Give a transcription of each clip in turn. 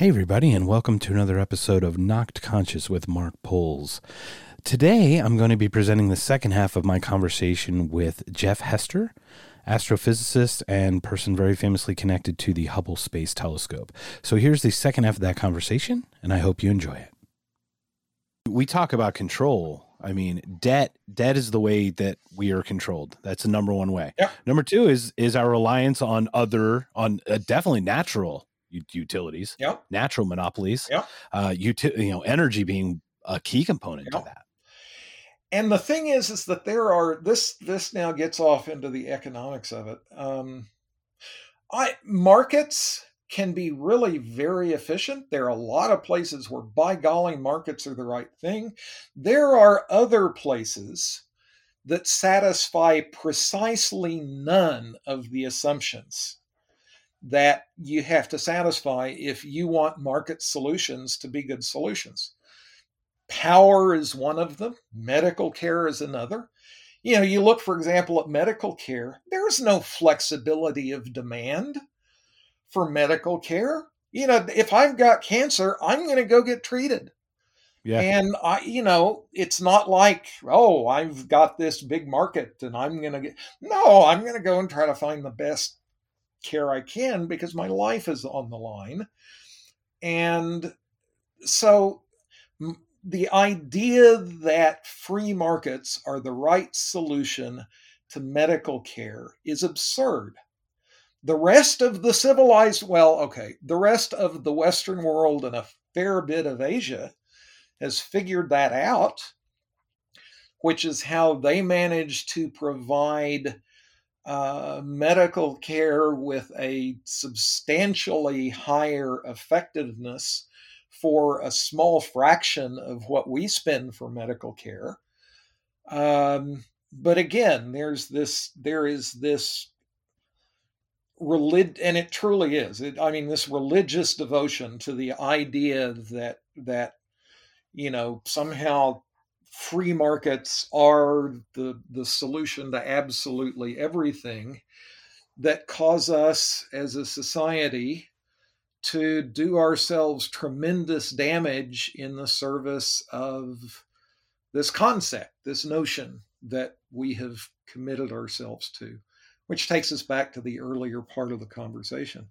Hey, everybody, and welcome to another episode of Knocked Conscious with Mark Poles. Today, I'm going to be presenting the second half of my conversation with Jeff Hester, astrophysicist and person very famously connected to the Hubble Space Telescope. So, here's the second half of that conversation, and I hope you enjoy it. We talk about control. I mean, debt debt is the way that we are controlled. That's the number one way. Yep. Number two is is our reliance on other on uh, definitely natural u- utilities Yep. natural monopolies. Yep. Uh, uti- you know, energy being a key component Yep. to that. And the thing is, is that there are this this now gets off into the economics of it. Um, I markets can be really very efficient. There are a lot of places where, by golly, markets are the right thing. There are other places that satisfy precisely none of the assumptions that you have to satisfy if you want market solutions to be good solutions. Power is one of them, medical care is another. You know, you look, for example, at medical care, there's no flexibility of demand for medical care. You know, if I've got cancer, I'm going to go get treated. Yeah. And I, you know, it's not like, oh, I've got this big market and I'm going to get, no, I'm going to go and try to find the best care I can because my life is on the line. And so the idea that free markets are the right solution to medical care is absurd. The rest of the civilized, well, okay, the rest of the Western world and a fair bit of Asia has figured that out, which is how they manage to provide uh, medical care with a substantially higher effectiveness for a small fraction of what we spend for medical care. Um, but again, there's this, there is this relig, and it truly is. It, I mean, this religious devotion to the idea that that you know somehow free markets are the the solution to absolutely everything that cause us as a society to do ourselves tremendous damage in the service of this concept this notion that we have committed ourselves to which takes us back to the earlier part of the conversation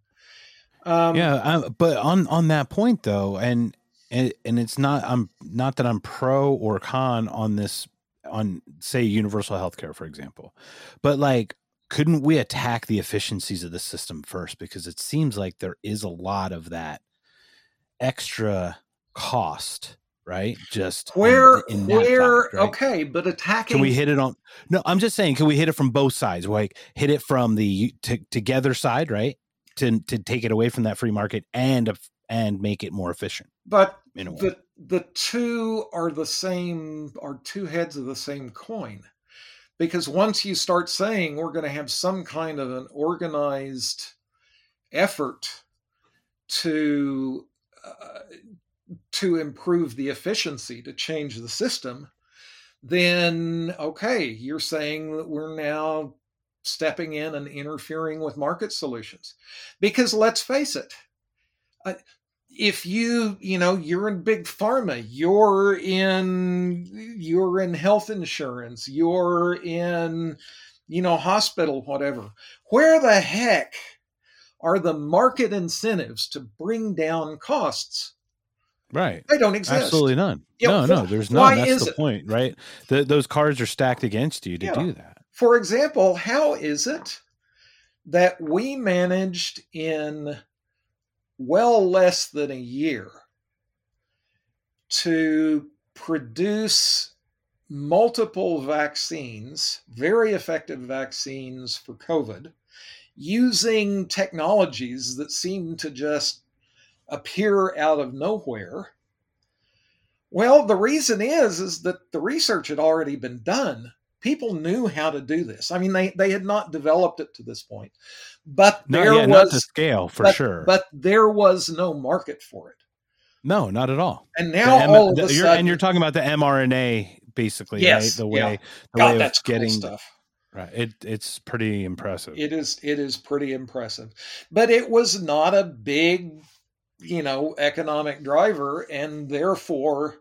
um, yeah. but on on that point though, and and and it's not I'm not that I'm pro or con on this on say universal healthcare for example, but like couldn't we attack the efficiencies of the system first because it seems like there is a lot of that extra cost right just where in that where fact, right? okay but attacking Can we hit it on? No, I'm just saying. Can we hit it from both sides? Like hit it from the t- together side, right? To to take it away from that free market and and make it more efficient but in a way. the the two are the same are two heads of the same coin because once you start saying we're going to have some kind of an organized effort to uh, to improve the efficiency to change the system then okay you're saying that we're now stepping in and interfering with market solutions because let's face it uh, if you you know you're in big pharma you're in you're in health insurance you're in you know hospital whatever where the heck are the market incentives to bring down costs right. they don't exist Absolutely none. Yeah, no, no, there's none. That's the it? point, right? The, those cards are stacked against you to Yeah. do that. for example how is it that we managed in well less than a year to produce multiple vaccines, very effective vaccines for COVID, using technologies that seem to just appear out of nowhere. Well, the reason is is that the research had already been done. People knew how to do this. I mean, they, they had not developed it to this point, but No, there yeah, not to was scale for but, sure. But there was no market for it. no, not at all. And now M- all of the- a you're- sudden, and you're talking about the mRNA, basically, Yes, right? The way yeah. the God, way of that's getting cool stuff. right. It it's pretty impressive. It is it is pretty impressive, but it was not a big you know, economic driver, and therefore,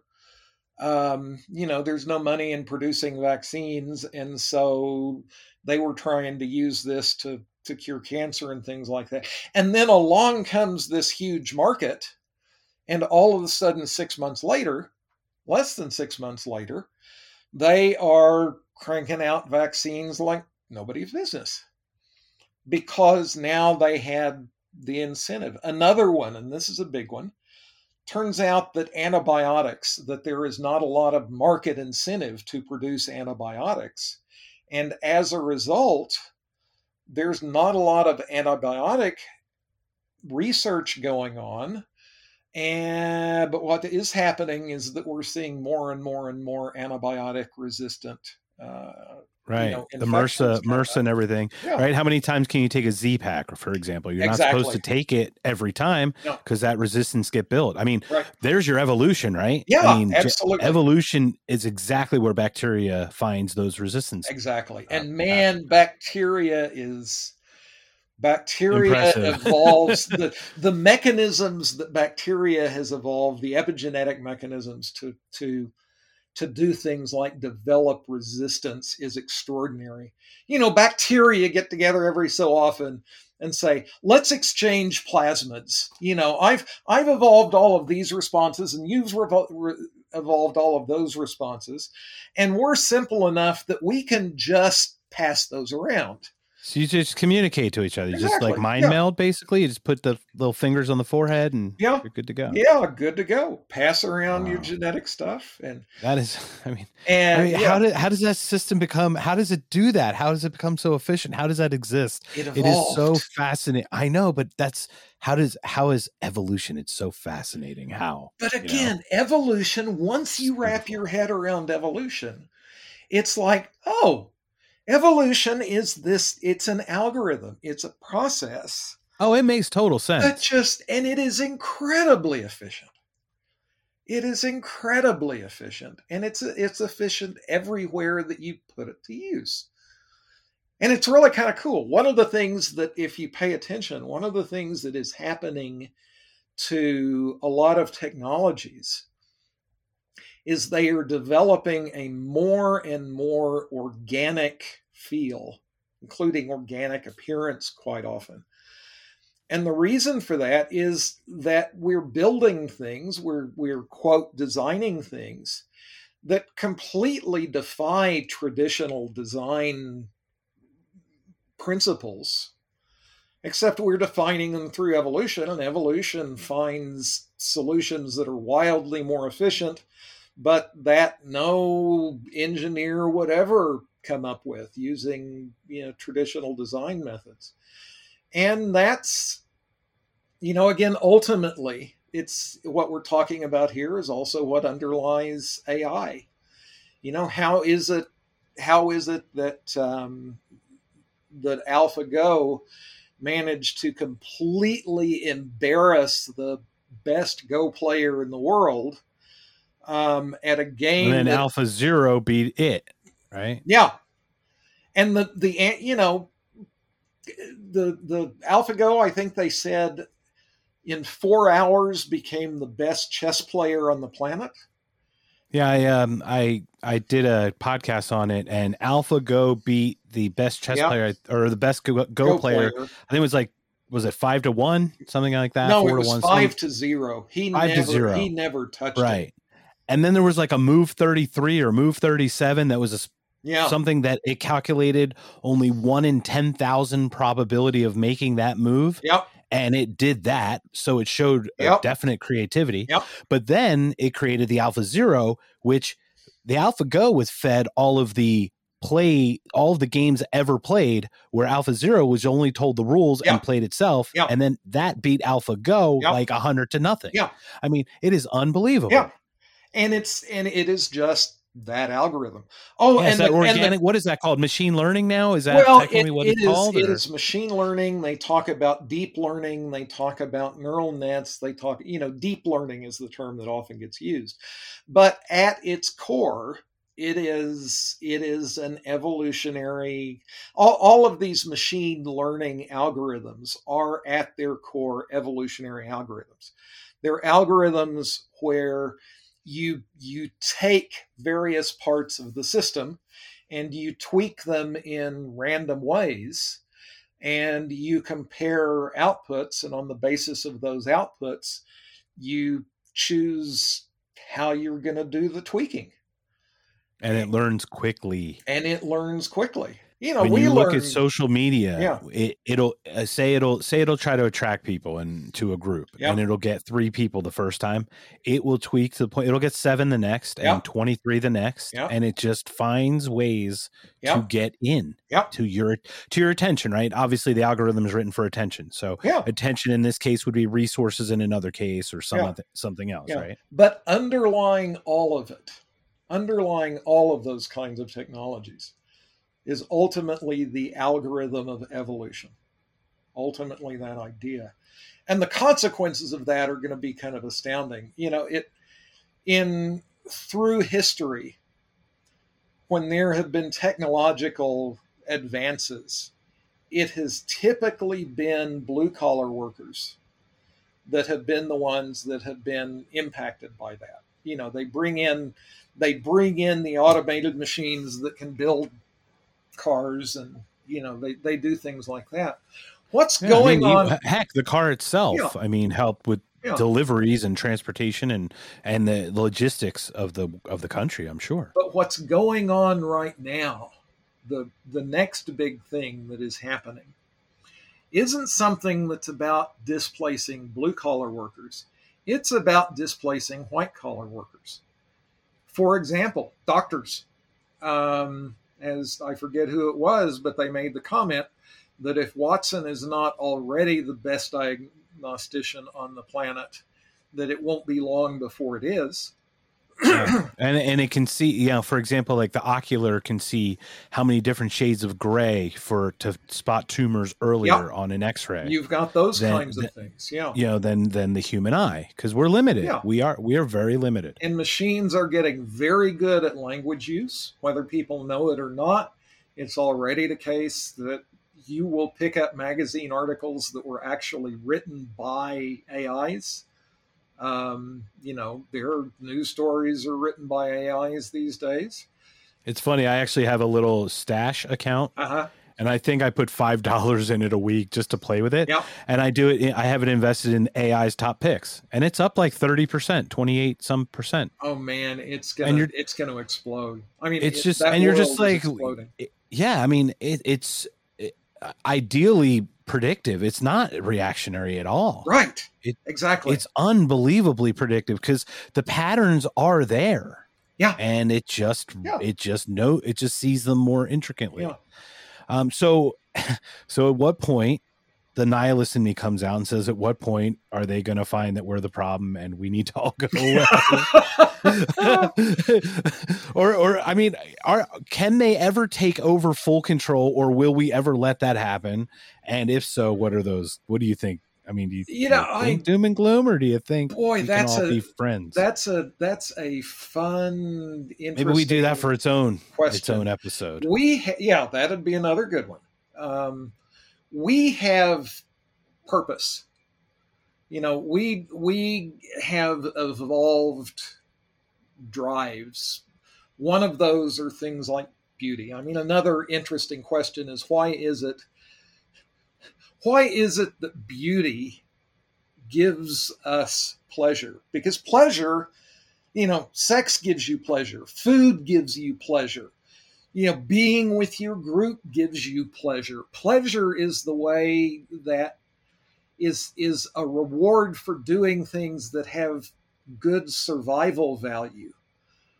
um, you know, there's no money in producing vaccines, and so they were trying to use this to to cure cancer and things like that. And then along comes this huge market, and all of a sudden, six months later, less than six months later, they are cranking out vaccines like nobody's business because now they had the incentive. Another one, and this is a big one, turns out that antibiotics, that there is not a lot of market incentive to produce antibiotics. And as a result, there's not a lot of antibiotic research going on. And but what is happening is that we're seeing more and more and more antibiotic resistant uh, right? You know, the MRSA, MRSA, and everything, yeah. right? How many times can you take a Z pack, for example? You're exactly. not supposed to take it every time because no. that resistance get built. I mean, right. there's your evolution, right? Yeah, I mean, absolutely. Evolution is exactly where bacteria finds those resistance. Exactly, uh, and man, bacteria is bacteria Impressive. evolves the the mechanisms that bacteria has evolved, the epigenetic mechanisms to to to do things like develop resistance is extraordinary. You know, bacteria get together every so often and say, "Let's exchange plasmids." You know, I've I've evolved all of these responses, and you've re- evolved all of those responses, and we're simple enough that we can just pass those around. So you just communicate to each other. You exactly. just like mind yeah. meld, basically. You just put the little fingers on the forehead, and yeah. you're good to go. Yeah, good to go. Pass around wow. your genetic stuff, and that is, I mean, and I mean, yeah. how did how does that system become? How does it do that? How does it become so efficient? How does that exist? It, it is so fascinating. I know, but that's how does how is evolution? It's so fascinating. How? But again, you know? evolution. Once you wrap your head around evolution, it's like, oh Evolution is this it's an algorithm, it's a process. Oh, it makes total sense. It just and it is incredibly efficient. It is incredibly efficient and it's it's efficient everywhere that you put it to use. And it's really kind of cool. One of the things that if you pay attention, one of the things that is happening to a lot of technologies is they are developing a more and more organic feel, including organic appearance quite often. And the reason for that is that we're building things, we're, we're quote, designing things that completely defy traditional design principles, except we're defining them through evolution, and evolution finds solutions that are wildly more efficient but that no engineer would ever come up with using you know traditional design methods. And that's you know again ultimately it's what we're talking about here is also what underlies ai you know how is it how is it that um, that AlphaGo managed to completely embarrass the best Go player in the world um, at a game. And then that, Alpha Zero beat it, right? Yeah, and the the you know the the AlphaGo, I think they said in four hours became the best chess player on the planet. Yeah, I um I I did a podcast on it, and AlphaGo beat the best chess yep. player or the best Go, Go, Go player. player. I think it was like was it five to one, something like that? No, Four it was to one, five something? to zero. He five never, to zero. He never touched right. It. And then there was like a move 33 or move 37 that was a yeah. something that it calculated only one in 10,000 probability of making that move. Yep. And it did that. So it showed yep. definite creativity. Yep. But then it created the Alpha Zero, which the Alpha Go was fed all of the play all of the games ever played where alpha zero was only told the rules and played itself and then that beat AlphaGo like a hundred to nothing yeah i mean it is unbelievable yeah and it's and it is just that algorithm. Oh, yeah, and, the, organic, and the, what is that called? Machine learning now? Is that well, technically it, what it's it is, called? It is machine learning. They talk about deep learning. They talk about neural nets. They talk, you know, deep learning is the term that often gets used. But at its core, it is it is an evolutionary all, all of these machine learning algorithms are at their core evolutionary algorithms they're algorithms where you you take various parts of the system and you tweak them in random ways and you compare outputs and on the basis of those outputs you choose how you're going to do the tweaking. And it learns quickly. And it learns quickly you know when we you learn, look at social media Yeah. it, it'll uh, say it'll say it'll try to attract people and to a group Yeah. and it'll get three people the first time it will tweak to the point it'll get seven the next Yeah. and 23 the next Yeah. and it just finds ways to get in to your to your attention right obviously the algorithm is written for attention so yeah attention in this case would be resources in another case or some other- something else right But underlying all of it, underlying all of those kinds of technologies, is ultimately the algorithm of evolution. Ultimately, that idea. And the consequences of that are going to be kind of astounding. You know, it in through history, when there have been technological advances, it has typically been blue collar workers that have been the ones that have been impacted by that. You know, they bring in they bring in the automated machines that can build cars and you know they, they do things like that. What's Yeah, I going mean, you- on? heck the car itself Yeah. i mean helped with Yeah. deliveries and transportation and and the logistics of the of the country i'm sure But what's going on right now, the the next big thing that is happening, isn't something that's about displacing blue collar workers. It's about displacing white collar workers. For example, doctors. Um, as I forget who it was, but they made the comment that if Watson is not already the best diagnostician on the planet, that it won't be long before it is. Yeah. and and it can see you know for example like the ocular can see how many different shades of gray for to spot tumors earlier on an x-ray You've got those Then- kinds of things, yeah. you know than than the human eye because we're limited Yeah. we are we are very limited And machines are getting very good at language use, whether people know it or not. It's already the case that you will pick up magazine articles that were actually written by AIs. Um, you know, their news stories are written by AIs these days. it's funny i actually have a little stash account Uh huh. and i think i put five dollars in it a week just to play with it Yeah. and i do it i have it invested in ai's top picks and it's up like 30% 28 some percent Oh man, it's gonna you're- it's gonna explode. I mean, it's it- just and you're just like exploding. yeah i mean it, it's it, ideally predictive it's not reactionary at all right. It- exactly. it's unbelievably predictive because the patterns are there Yeah. and it just Yeah. it just no it just sees them more intricately Yeah. um so so at what point the nihilist in me comes out and says at what point are they going to find that we're the problem and we need to all go away or or I mean, are can they ever take over full control, or will we ever let that happen? And if so, what are those? What do you think? I mean, do you, You know, I- doom and gloom, or do you think Boy, that's a- be friends? That's a that's a fun. Maybe we do that for its own question. its own episode. We ha- yeah, that'd be another good one. Um, we have purpose. You know, we we have evolved drives. One of those are things like beauty. I mean, another interesting question is why is it why is it that beauty gives us pleasure? Because pleasure, you know, sex gives you pleasure, food gives you pleasure you know being with your group gives you pleasure. Pleasure is the way that is is a reward for doing things that have good survival value.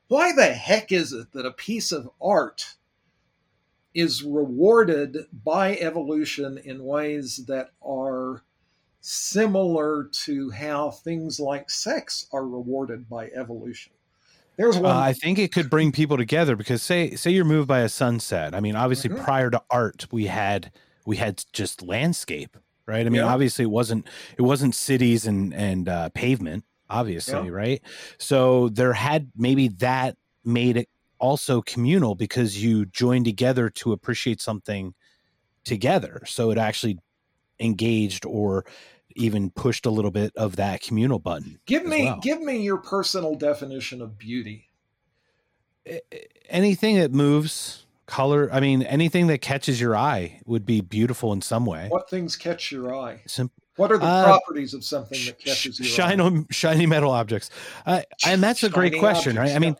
Why the heck is it that a piece of art is rewarded by evolution in ways that are similar to how things like sex are rewarded by evolution there's Uh, I think it could bring people together because say say you're moved by a sunset. I mean, obviously Mhm. prior to art, we had we had just landscape, right? I mean, Yeah. obviously it wasn't it wasn't cities and and uh, pavement, obviously, Yeah. right? So there had maybe that made it also communal because you joined together to appreciate something together. So it actually engaged or even pushed a little bit of that communal button. Give me well. give me your personal definition of beauty. anything that moves, color. I mean, anything that catches your eye would be beautiful in some way. What things catch your eye? Sim- What are the Uh, properties of something that catches your shiny, eye? shiny metal objects. Uh, and that's a great question, objects, right? I mean,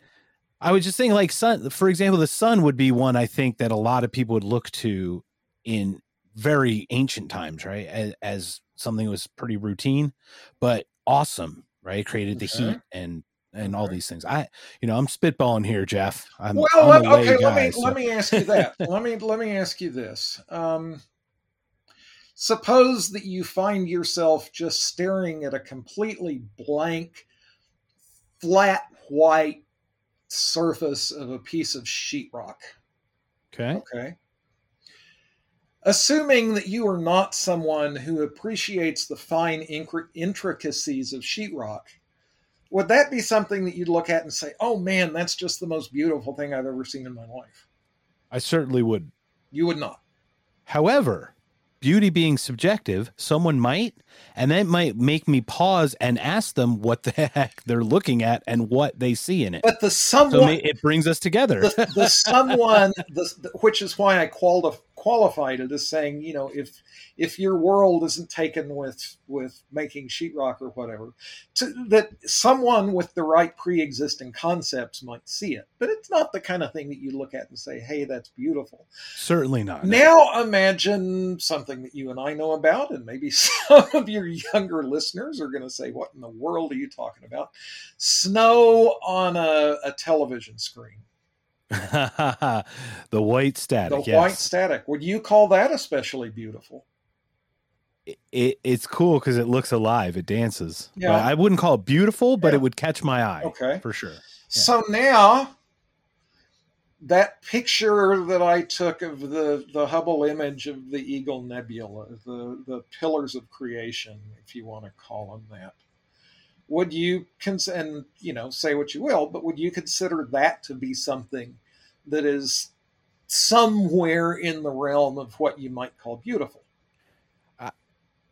I was just thinking, like, sun, for example, the sun would be one I think that a lot of people would look to in very ancient times, right? As, as something that was pretty routine, but awesome, right? Created the Okay. heat and and all these things. I, you know, I'm spitballing here, Jeff. I'm, well, I'm let, a lay okay. let me so- let me ask you that. let me let me ask you this. Um, suppose that you find yourself just staring at a completely blank, flat white surface of a piece of sheetrock. Okay. Okay. Assuming that you are not someone who appreciates the fine intricacies of sheetrock, would that be something that you'd look at and say, "Oh man, that's just the most beautiful thing I've ever seen in my life"? I certainly would. You would not. However, beauty being subjective, someone might, and that might make me pause and ask them what the heck they're looking at and what they see in it. But the someone, ma- it brings us together. the, the someone, the, which is why I quali- qualified it as saying, you know, if if your world isn't taken with with making sheetrock or whatever, to, that someone with the right pre-existing concepts might see it. But it's not the kind of thing that you look at and say, "Hey, that's beautiful." Certainly not. Now imagine something that you and I know about, and maybe some of your younger listeners are going to say, "What in the world are you talking about?" Snow on a, a television screen. the white static. The static. white static. Would you call that especially beautiful? It, it, it's cool because it looks alive. It dances. Yeah. But I wouldn't call it beautiful, but Yeah. it would catch my eye Okay. for sure. So now that picture that I took of the, the Hubble image of the Eagle Nebula, the, the pillars of creation, if you want to call them that, would you cons- and you know say what you will, but would you consider that to be something that is somewhere in the realm of what you might call beautiful?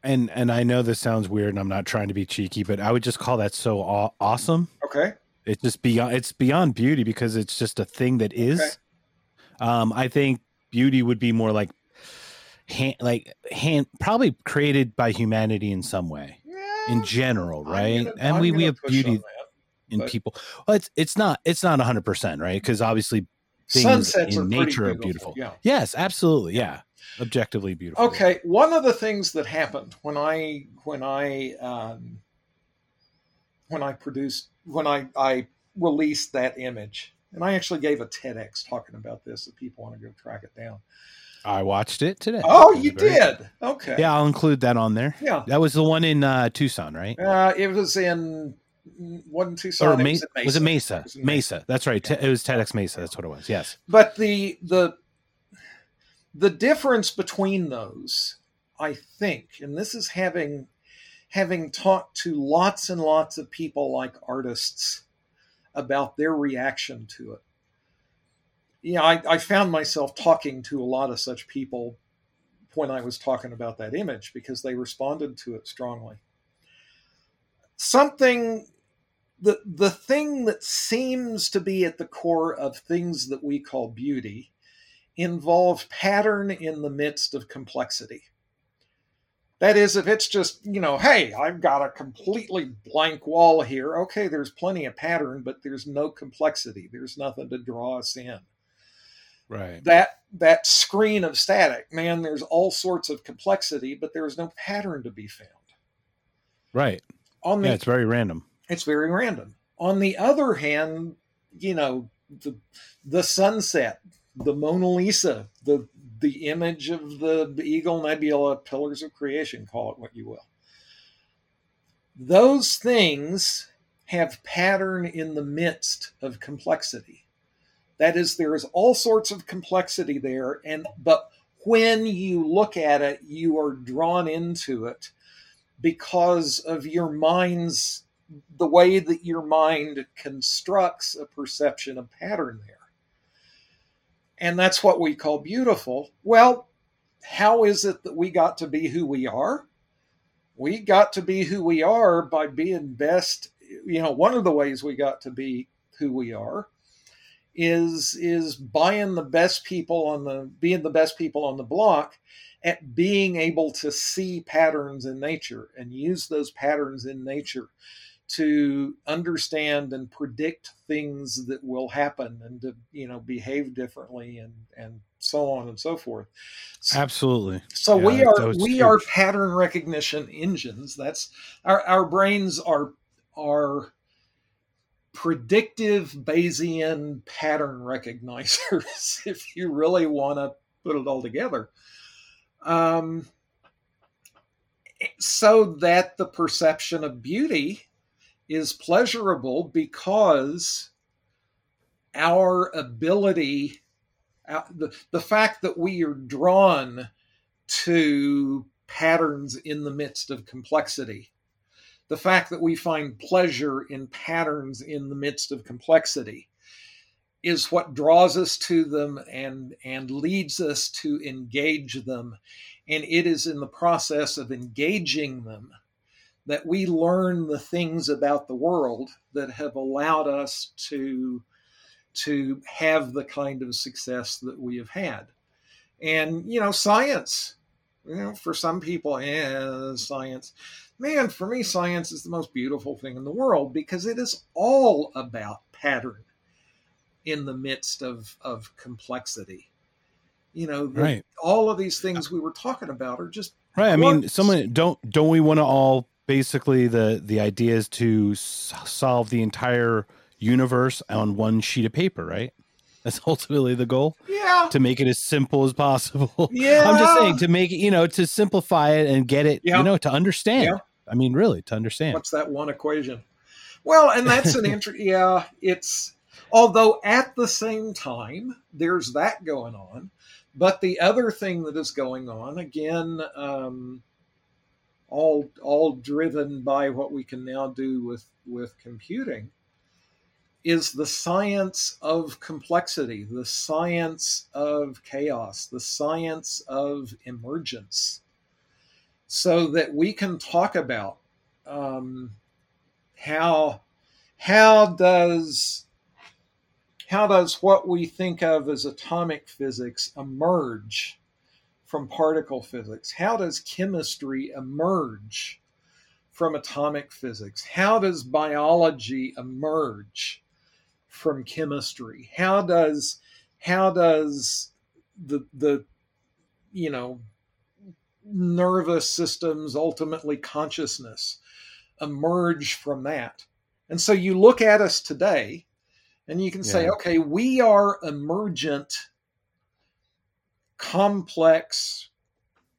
And and I know this sounds weird, and I'm not trying to be cheeky, but I would just call that so aw- awesome. Okay. It's just beyond. It's beyond beauty because it's just a thing that is. Okay. Um, I think beauty would be more like hand, like hand, probably created by humanity in some way, in general, right? gonna- and I'm we we have beauty that. in people. Well, it's it's not it's not 100 percent right because obviously things Sunsets in are nature are beautiful. beautiful. Yeah. Yes, absolutely. Yeah, objectively beautiful. Okay, one of the things that happened when I when I um, when I produced when I I released that image, and I actually gave a TEDx talking about this. If people want to go track it down. I watched it today. Oh, you did? Okay. Yeah, I'll include that on there. Yeah. That was the one in uh, Tucson, right? Uh, it was in wasn't Tucson. or it Ma- was, was it Mesa? It was in Mesa. That's right. Te- it was TEDx Mesa. That's what it was. Yes. But the the the difference between those, I think, and this is having having talked to lots and lots of people like artists about their reaction to it. Yeah, I, I found myself talking to a lot of such people when I was talking about that image because they responded to it strongly. Something the the thing that seems to be at the core of things that we call beauty involve pattern in the midst of complexity. That is, if it's just, you know, hey, I've got a completely blank wall here. Okay, there's plenty of pattern, but there's no complexity. There's nothing to draw us in. Right. That that screen of static, man, there's all sorts of complexity, but there's no pattern to be found. Right. On the Yeah, it's very random. it's very random. On the other hand, you know, the the sunset, the Mona Lisa, the the image of the, the Eagle Nebula, pillars of creation, call it what you will. Those things have pattern in the midst of complexity. That is, there is all sorts of complexity there, and but when you look at it, you are drawn into it because of your mind's the way that your mind constructs a perception of pattern there. and that's what we call beautiful. Well, how is it that we got to be who we are? We got to be who we are by being best. You know, one of the ways we got to be who we are is is buying the best people on the being the best people on the block at being able to see patterns in nature and use those patterns in nature to understand and predict things that will happen and to you know behave differently and and so on and so forth. Absolutely. so yeah, we are we huge. are pattern recognition engines. That's our our brains are are predictive bayesian pattern recognizers if you really want to put it all together. Um so that the perception of beauty is pleasurable because our ability, uh, the, the fact that we are drawn to patterns in the midst of complexity, the fact that we find pleasure in patterns in the midst of complexity is what draws us to them and and leads us to engage them and it is in the process of engaging them that we learn the things about the world that have allowed us to to have the kind of success that we have had. And you know, science, you know, for some people, yeah, science. Man, for me, science is the most beautiful thing in the world because it is all about pattern in the midst of, of complexity. You know, the, right. all of these things we were talking about are just right. I mean, someone don't don't we want to all basically the the idea is to s- solve the entire universe on one sheet of paper, right? That's ultimately the goal. Yeah. To make it as simple as possible. Yeah. I'm just saying to make it, you know, to simplify it and get it, yeah. you know, to understand. Yeah. I mean, really, to understand. What's that one equation? Well, and that's an interest. yeah, it's although at the same time there's that going on, but the other thing that is going on again, um, all all driven by what we can now do with with computing is the science of complexity the science of chaos the science of emergence so that we can talk about um, how how does how does what we think of as atomic physics emerge from particle physics? How does chemistry emerge from atomic physics? How does biology emerge from chemistry? How does how does the the you know nervous systems ultimately consciousness emerge from that? And so you look at us today and you can yeah. say, okay, we are emergent complex,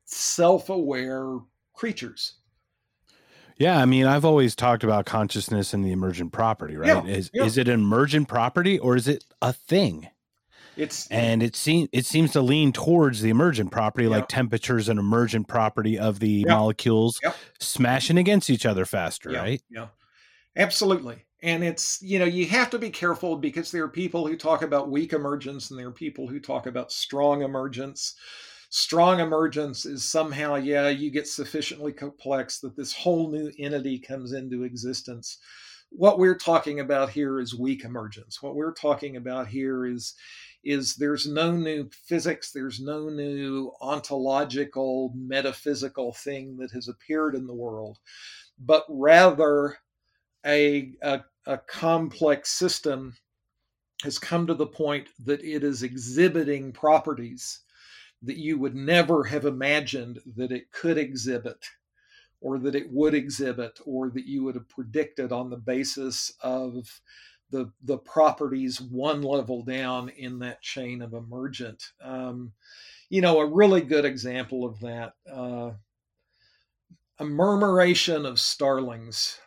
self aware creatures. Yeah, I mean, I've always talked about consciousness and the emergent property, right? Yeah, is yeah. is it an emergent property or is it a thing? It's and it seems it seems to lean towards the emergent property, yeah. like temperature is an emergent property of the molecules smashing against each other faster, right? Yeah, absolutely and it's you know you have to be careful because there are people who talk about weak emergence and there are people who talk about strong emergence strong emergence is somehow yeah you get sufficiently complex that this whole new entity comes into existence. What we're talking about here is weak emergence. What we're talking about here is is there's no new physics there's no new ontological metaphysical thing that has appeared in the world but rather a, a, a complex system has come to the point that it is exhibiting properties that you would never have imagined that it could exhibit or that it would exhibit or that you would have predicted on the basis of the the properties one level down in that chain of emergent. Um, you know a really good example of that uh, a murmuration of starlings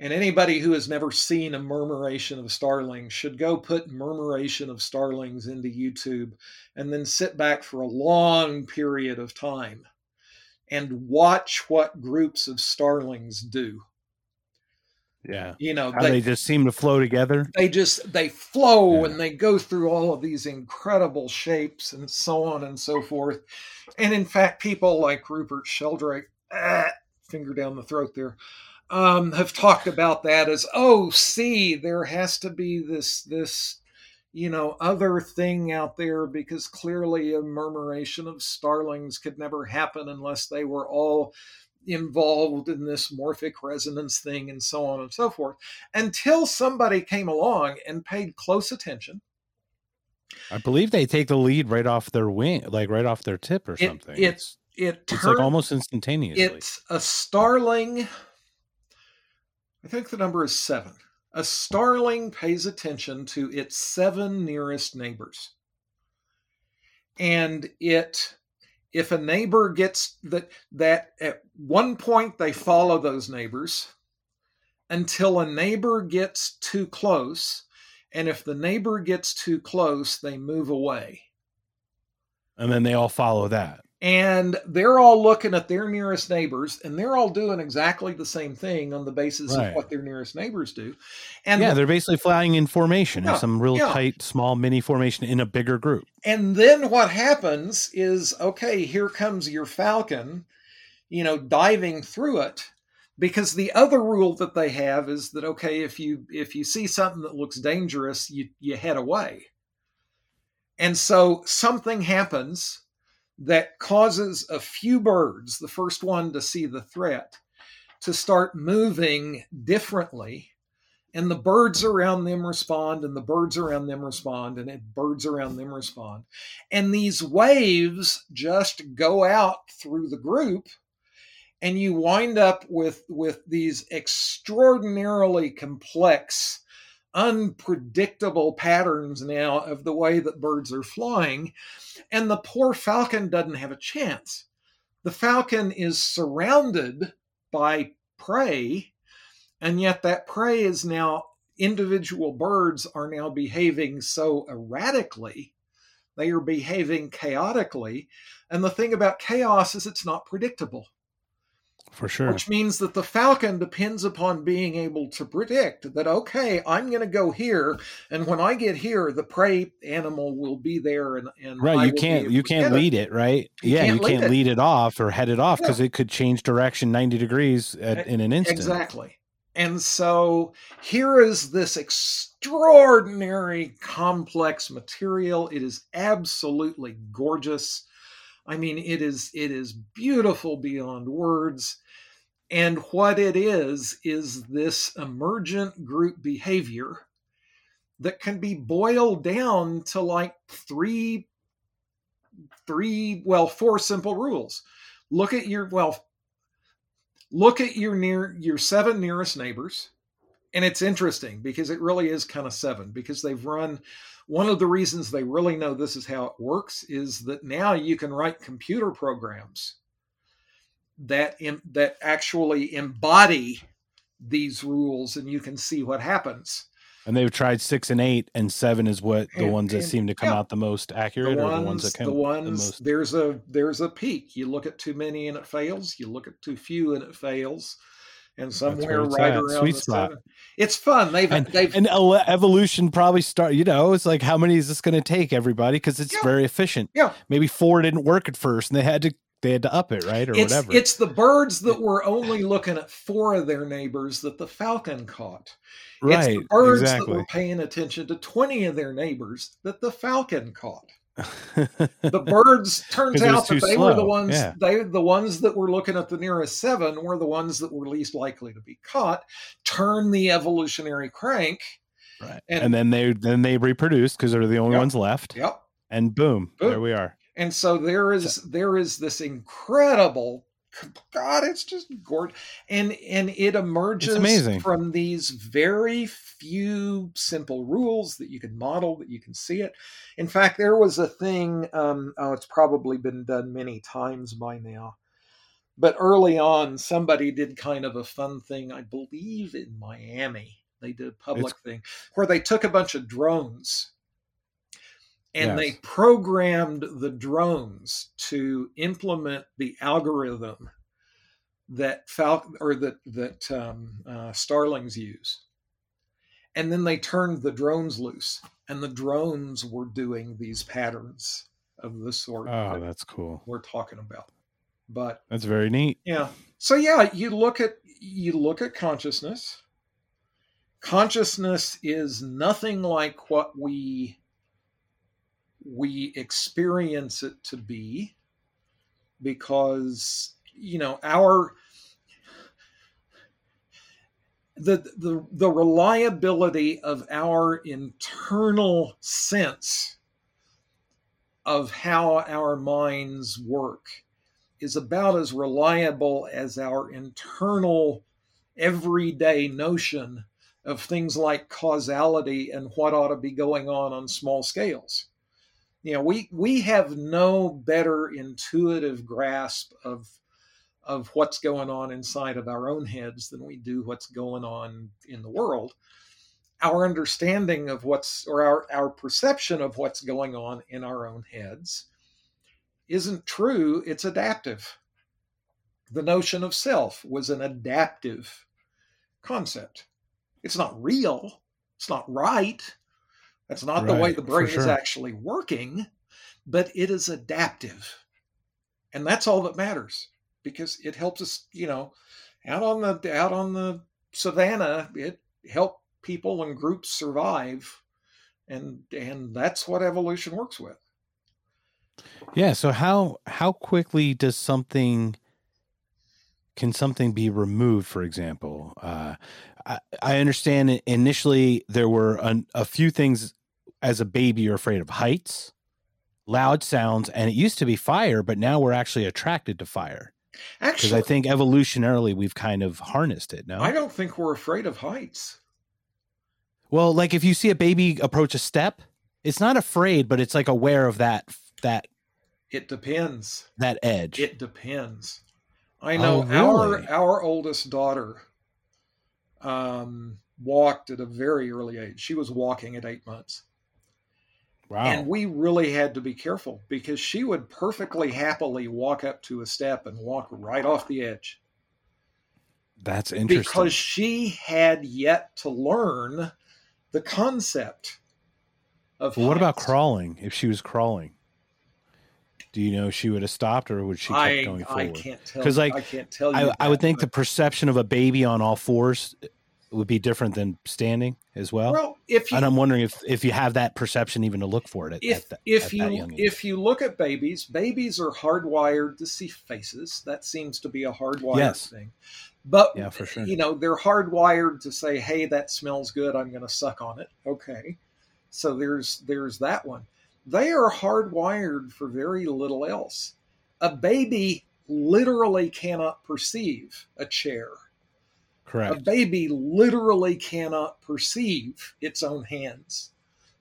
and anybody who has never seen a murmuration of starlings should go put murmuration of starlings into YouTube and then sit back for a long period of time and watch what groups of starlings do. Yeah. You know, How they, just seem to flow together. they just they flow Yeah. and they go through all of these incredible shapes and so on and so forth. And in fact, people like Rupert Sheldrake, ah, finger down the throat there, um, have talked about that as oh, see, there has to be this this you know other thing out there because clearly a murmuration of starlings could never happen unless they were all involved in this morphic resonance thing and so on and so forth until somebody came along and paid close attention I believe they take the lead right off their wing, like right off their tip or something. it it's it it's turned like almost instantaneously. it's a starling i think the number is seven. A starling pays attention to its seven nearest neighbors. And it if a neighbor gets that that at one point they follow those neighbors until a neighbor gets too close and if the neighbor gets too close they move away. And then they all follow that. And they're all looking at their nearest neighbors and they're all doing exactly the same thing on the basis Right. of what their nearest neighbors do and yeah, they're basically flying in formation, in some real yeah. tight, small mini formation in a bigger group. and then what happens is okay here comes your falcon you know diving through it because the other rule that they have is that okay if you if you see something that looks dangerous you you head away and so something happens that causes a few birds the first one to see the threat to start moving differently. And the birds around them respond and the birds around them respond and the birds around them respond. And these waves just go out through the group and you wind up with with these extraordinarily complex unpredictable patterns now of the way that birds are flying and the poor falcon doesn't have a chance. The falcon is surrounded by prey and yet that prey is now individual birds are now behaving so erratically. They are behaving chaotically and the thing about chaos is it's not predictable For sure. which means that the falcon depends upon being able to predict that okay i'm going to go here and when i get here the prey animal will be there and, and I Right, you can't you can't get it. lead it, right? You yeah, can't you lead can't it. lead it off or head it off Yeah. because it could change direction ninety degrees at, in an instant. Exactly. And so here is this extraordinary complex material. It is absolutely gorgeous. I mean, it is it is beautiful beyond words. And what it is is this emergent group behavior that can be boiled down to like three three well four simple rules. Look at your well look at your near your seven nearest neighbors and it's interesting because it really is kind of seven because they've run one of the reasons they really know this is how it works is that now you can write computer programs that that actually embody these rules and you can see what happens And they've tried six and eight, and seven is what the And- ones that and- seem to come yeah. out the most the accurate, or the ones that come the the most. there's a there's a peak you look at too many and it fails you look at too few and it fails and somewhere it's right at, around sweet the spot. seven it's fun they've And, they've and evolution probably start. You know, it's like how many is this going to take everybody? Because it's Yeah. very efficient. Yeah. Maybe four didn't work at first, and they had to they had to up it, right, or it's, whatever. it's the birds that were only looking at four of their neighbors that the falcon caught. It's right, the birds that were paying attention to 20 of their neighbors that the falcon caught. The birds turns out that they were the ones yeah. they the ones that were looking at the nearest seven were the ones that were least likely to be caught. Turn the evolutionary crank. right. and- And, then they then they reproduce because they're the only Yep. ones left, Yep. and boom, Boom. there we are. And so there is there is this incredible God, it's just gorgeous. And and it emerges from these very few simple rules that you can model, that you can see it. In fact, there was a thing, um, oh, it's probably been done many times by now. But early on, somebody did kind of a fun thing, I believe in Miami. They did a public thing where they took a bunch of drones and Yes. they programmed the drones to implement the algorithm that falcon or that that um, uh, starlings use and then they turned the drones loose and the drones were doing these patterns of the sort Oh, that that's cool. we're talking about but That's very neat. yeah so yeah you look at you look at consciousness consciousness is nothing like what we we experience it to be because you know our the the the reliability of our internal sense of how our minds work is about as reliable as our internal everyday notion of things like causality and what ought to be going on on small scales you know we we have no better intuitive grasp of of what's going on inside of our own heads than we do what's going on in the world. Our understanding of what's or our, our perception of what's going on in our own heads isn't true it's adaptive. The notion of self was an adaptive concept. It's not real it's not right that's not the way the brain is actually working but it is adaptive and that's all that matters because it helps us you know out on the out on the savannah it helped people and groups survive and and that's what evolution works with Yeah. So how how quickly does something can something be removed? For example, uh, I, I understand initially there were an, a few things as a baby you're afraid of heights, loud sounds, and it used to be fire, but now we're actually attracted to fire because I think evolutionarily we've kind of harnessed it. No, I don't think we're afraid of heights well, like if you see a baby approach a step, it's not afraid, but it's like aware of that that it depends that edge. It depends. I know Oh, really? our our oldest daughter um, walked at a very early age. She was walking at eight months, wow. and we really had to be careful because she would perfectly happily walk up to a step and walk right off the edge That's interesting. because she had yet to learn the concept of. Well, what about crawling? If she was crawling, do you know she would have stopped or would she keep I, going I forward? can't tell. 'Cause, like, I can't tell you. I, I would think the perception of a baby on all fours would be different than standing as well. well, if you and I'm wondering if if you have that perception even to look for it. At, if at that, if you that young age. if you look at babies, babies are hardwired to see faces. That seems to be a hardwired Yes. thing. But Yeah, for sure. you know, they're hardwired to say, "Hey, that smells good. I'm going to suck on it." Okay, so there's there's that one. They are hardwired for very little else. A baby literally cannot perceive a chair. A baby literally cannot perceive its own hands.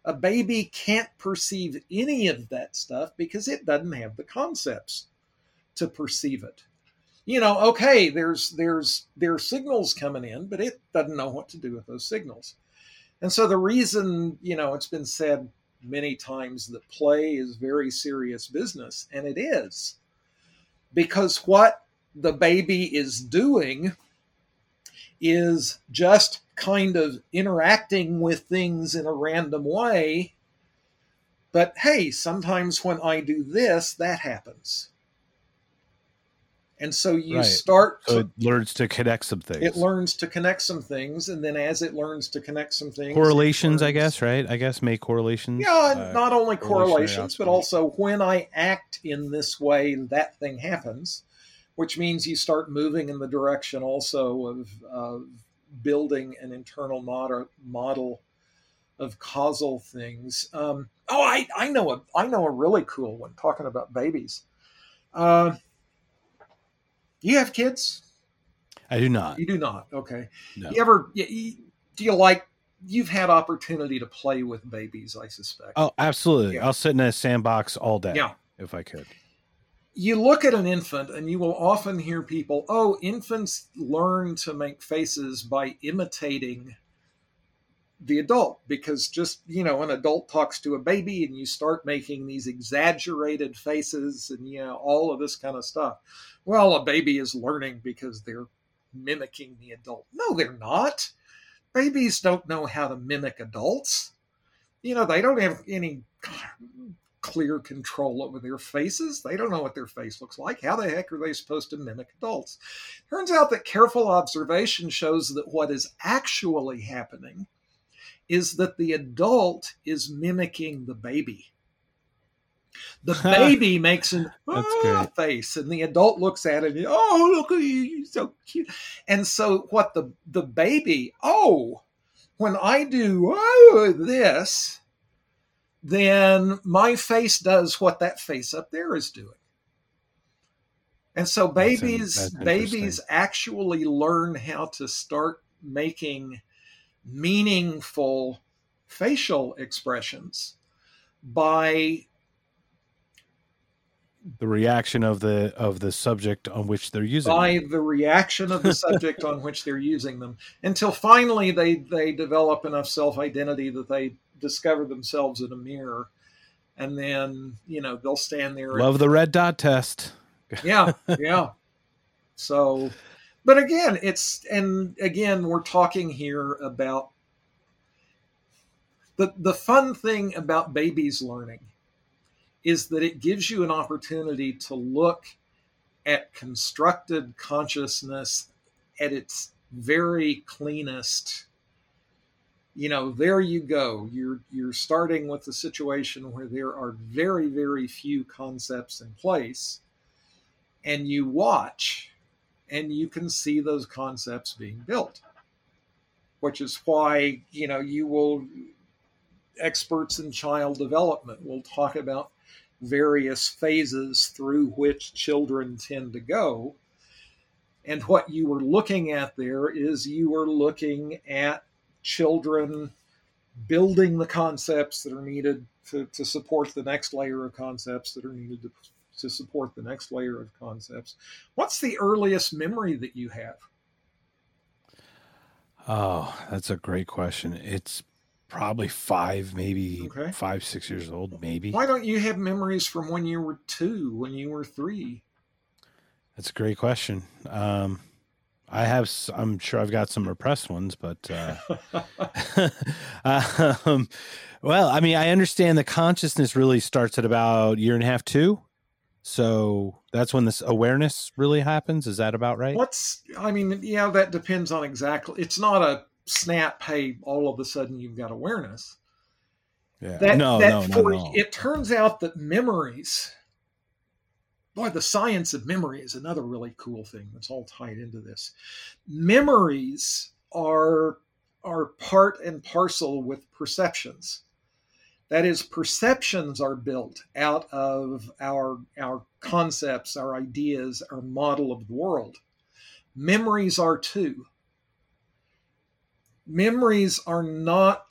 A baby can't perceive any of that stuff because it doesn't have the concepts to perceive it. You know, okay, there's there's there's signals coming in, but it doesn't know what to do with those signals. And so the reason, you know, it's been said many times that play is very serious business, and it is. Because what the baby is doing is just kind of interacting with things in a random way. But hey, sometimes when I do this, that happens. And so you Right. start so it learns to connect some things. it learns to connect some things, and then as it learns to connect some things, correlations, I guess, right? I guess make correlations. Yeah, uh, not only correlations, but also when I act in this way, that thing happens, which means you start moving in the direction also of, of building an internal model, model of causal things. Um, oh, I, I know a I know a really cool one. Talking about babies, uh, you have kids? I do not. You do not. Okay. No. You ever? You, you, do you like? You've had opportunity to play with babies, I suspect. Oh, absolutely. Yeah. I'll sit in a sandbox all day. Yeah. if I could. You look at an infant and you will often hear people, oh, infants learn to make faces by imitating the adult because just you know an adult talks to a baby and you start making these exaggerated faces and you know all of this kind of stuff. Well a baby is learning because they're mimicking the adult. No they're not. Babies don't know how to mimic adults. You know they don't have any clear control over their faces. They don't know what their face looks like. How the heck are they supposed to mimic adults? Turns out that careful observation shows that what is actually happening is that the adult is mimicking the baby. The baby makes an ah, face, and the adult looks at it. And, oh, look at you, you're so cute. And so, what the the baby? Oh, when I do oh this, then my face does what that face up there is doing. And so babies that's, that's babies actually learn how to start making meaningful facial expressions by the reaction of the of the subject on which they're using by them. the reaction of the subject on which they're using them until finally they they develop enough self-identity that they discover themselves in a mirror and then you know they'll stand there love and, the red dot test. Yeah yeah. So but again it's and again we're talking here about the the fun thing about babies learning is that it gives you an opportunity to look at constructed consciousness at its very cleanest you know there you go. You're you're starting with a situation where there are very very few concepts in place and you watch and you can see those concepts being built which is why you know you will experts in child development will talk about various phases through which children tend to go. And what you were looking at there is you were looking at children building the concepts that are needed to, to support the next layer of concepts that are needed to, to support the next layer of concepts. What's the earliest memory that you have? Oh, that's a great question. It's probably five, maybe okay. five, six years old, maybe. Why don't you have memories from when you were two, when you were three? That's a great question. Um, I have. I'm sure I've got some repressed ones, but uh, um, well, I mean, I understand the consciousness really starts at about year and a half, two. So that's when this awareness really happens. Is that about right? What's? I mean, yeah, that depends on exactly. It's not a snap. Hey, all of a sudden you've got awareness. Yeah. That, no, that no, for, no, It turns out that memories boy, the science of memory is another really cool thing that's all tied into this. Memories are are part and parcel with perceptions. That is, perceptions are built out of our our concepts, our ideas, our model of the world. Memories are too. Memories are not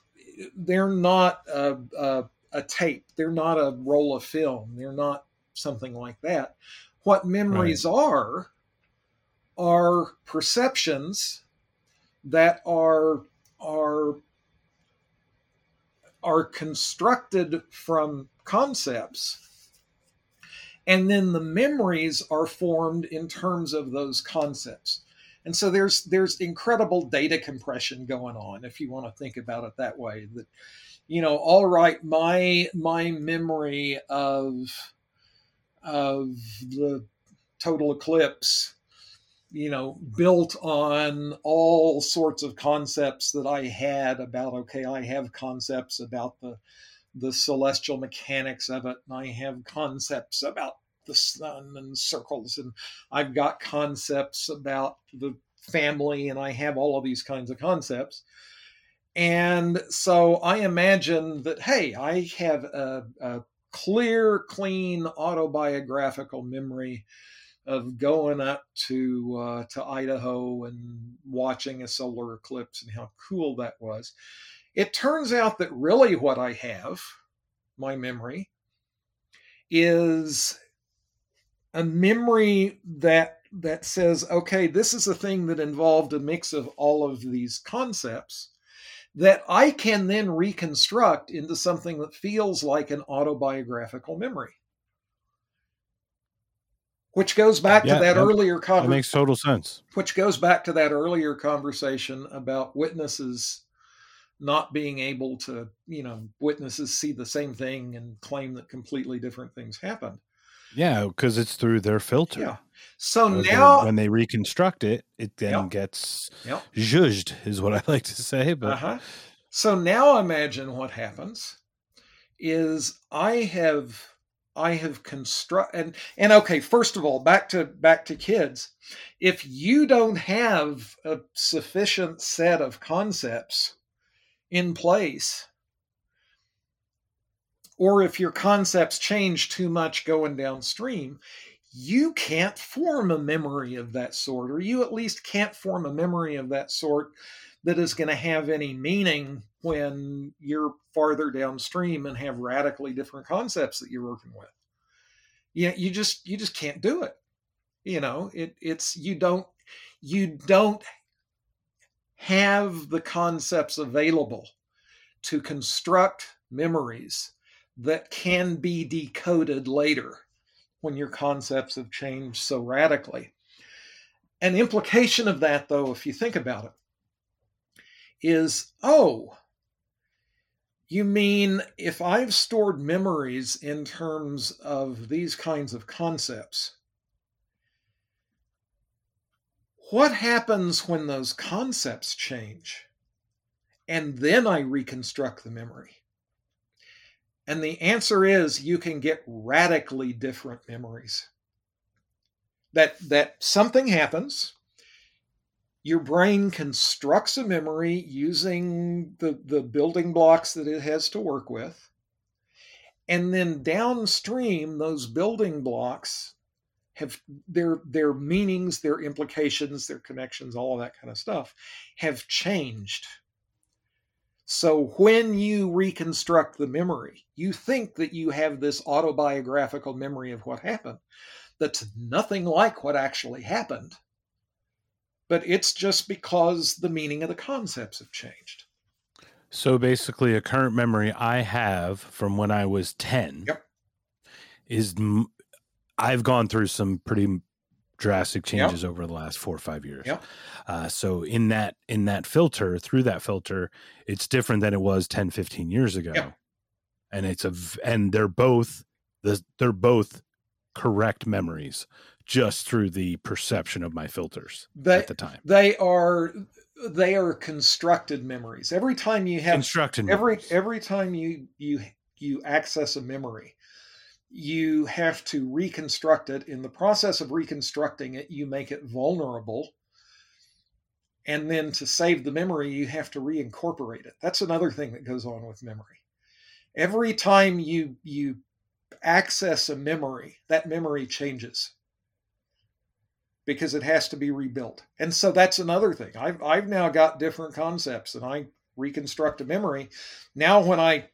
they're not a, a, a tape. They're not a roll of film. They're not something like that. What memories right. are are perceptions that are are are constructed from concepts and then the memories are formed in terms of those concepts and so there's there's incredible data compression going on if you want to think about it that way that you know all right my my memory of of the total eclipse you know built on all sorts of concepts that i had about okay i have concepts about the the celestial mechanics of it and i have concepts about the sun and circles and i've got concepts about the family and i have all of these kinds of concepts. And so i imagine that hey i have a, a clear, clean autobiographical memory of going up to uh, to Idaho and watching a solar eclipse and how cool that was. It turns out that really what I have, my memory, is a memory that that says, okay, this is a thing that involved a mix of all of these concepts that I can then reconstruct into something that feels like an autobiographical memory. Which goes back Yeah, to that, that- earlier That conversation. makes total sense. which goes back to that earlier conversation about witnesses not being able to, you know, witnesses see the same thing and claim that completely different things happened. Yeah, because it's through their filter. Yeah. So now, when they reconstruct it, it then Yep. gets Yep. judged, is what I like to say. But uh-huh. So now imagine what happens is I have I have construct and and okay, first of all, back to back to kids. If you don't have a sufficient set of concepts in place, or if your concepts change too much going downstream, you can't form a memory of that sort, or you at least can't form a memory of that sort that is going to have any meaning when you're farther downstream and have radically different concepts that you're working with. Yeah, you just you just can't do it. You know, it it's you don't you don't have the concepts available to construct memories that can be decoded later when your concepts have changed so radically. An implication of that, though, if you think about it, is oh, you mean if I've stored memories in terms of these kinds of concepts, what happens when those concepts change? And then I reconstruct the memory. And the answer is you can get radically different memories. That that something happens, your brain constructs a memory using the, the building blocks that it has to work with. And then downstream, those building blocks have their their meanings, their implications, their connections, all of that kind of stuff have changed. So when you reconstruct the memory, you think that you have this autobiographical memory of what happened that's nothing like what actually happened. But it's just because the meaning of the concepts have changed. So basically, a current memory I have from when I was 10 Yep. is I've gone through some pretty drastic changes over the last four or five years. Yep. Uh, so in that in that filter, through that filter, it's different than it was 10, 15 years ago. Yep. And it's a and they're both the they're both correct memories just through the perception of my filters They, at the time. they are they are constructed memories. Every time you have Constructed every memories. every time you you you access a memory you have to reconstruct it. In the process of reconstructing it you make it vulnerable. And then to save the memory you have to reincorporate it. That's another thing that goes on with memory. Every time you you access a memory that memory changes. Because it has to be rebuilt. And so that's another thing. I've, I've now got different concepts and i reconstruct a memory. Now when i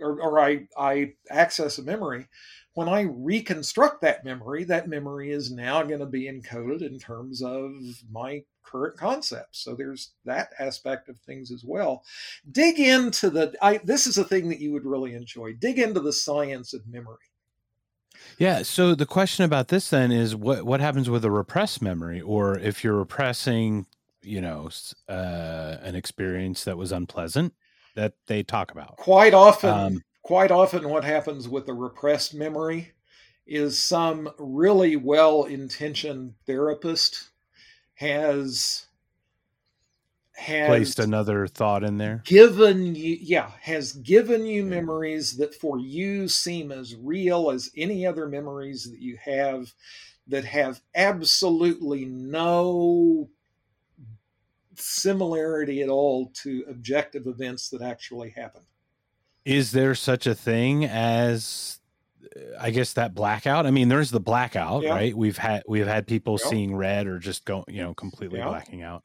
or, or I, I access a memory when i reconstruct that memory that memory is now going to be encoded in terms of my current concepts so there's that aspect of things as well. Dig into the I, this is a thing that you would really enjoy. Dig into the science of memory. Yeah. So the question about this then is what what happens with a repressed memory, or if you're repressing, you know, uh, an experience that was unpleasant that they talk about. quite often Um, quite often what happens with a repressed memory is some really well intentioned therapist has has Placed another thought in there. given you yeah has given you memories that for you seem as real as any other memories that you have that have absolutely no similarity at all to objective events that actually happen Is there such a thing as uh, I guess that blackout? I mean, there's the blackout, Yeah. right? We've had we've had people Yeah. seeing red or just go, you know, completely Yeah. blacking out.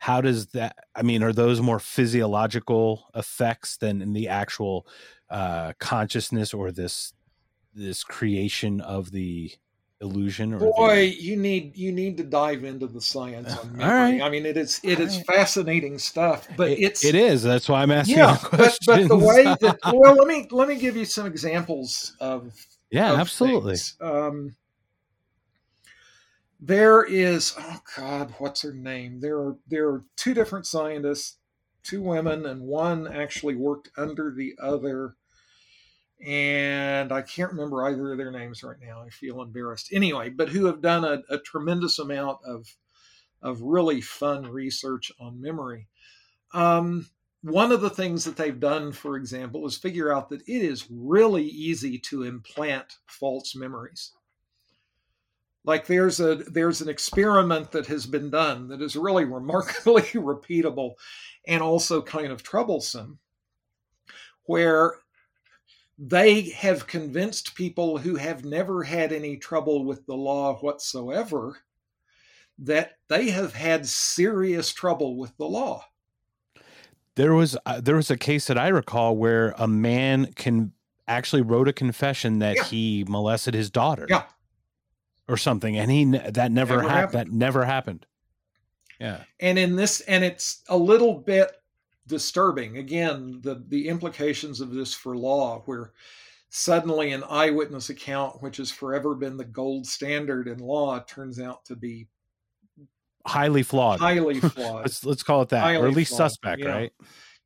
How does that I mean, are those more physiological effects than in the actual uh consciousness or this this creation of the illusion or boy the... you need you need to dive into the science on memory All right. i mean it is it All is right. fascinating stuff but it, it's it is that's why i'm asking yeah but, questions but the way that well let me let me give you some examples of yeah of absolutely. Um, there is oh god, what's her name? There are there are two different scientists, two women, and one actually worked under the other. And I can't remember either of their names right now. I feel embarrassed. Anyway, but who have done a, a tremendous amount of of really fun research on memory. Um, one of the things that they've done, for example, is figure out that it is really easy to implant false memories. Like there's a there's an experiment that has been done that is really remarkably repeatable and also kind of troublesome, where they have convinced people who have never had any trouble with the law whatsoever that they have had serious trouble with the law. there was uh, there was a case that i recall where a man can actually wrote a confession that Yeah. he molested his daughter Yeah. or something and he that never, Never happened happened. that never happened yeah and in this and it's a little bit disturbing. Again the the implications of this for law where suddenly an eyewitness account which has forever been the gold standard in law turns out to be highly flawed. Highly flawed. Let's let's call it that or at least flawed, suspect yeah. right?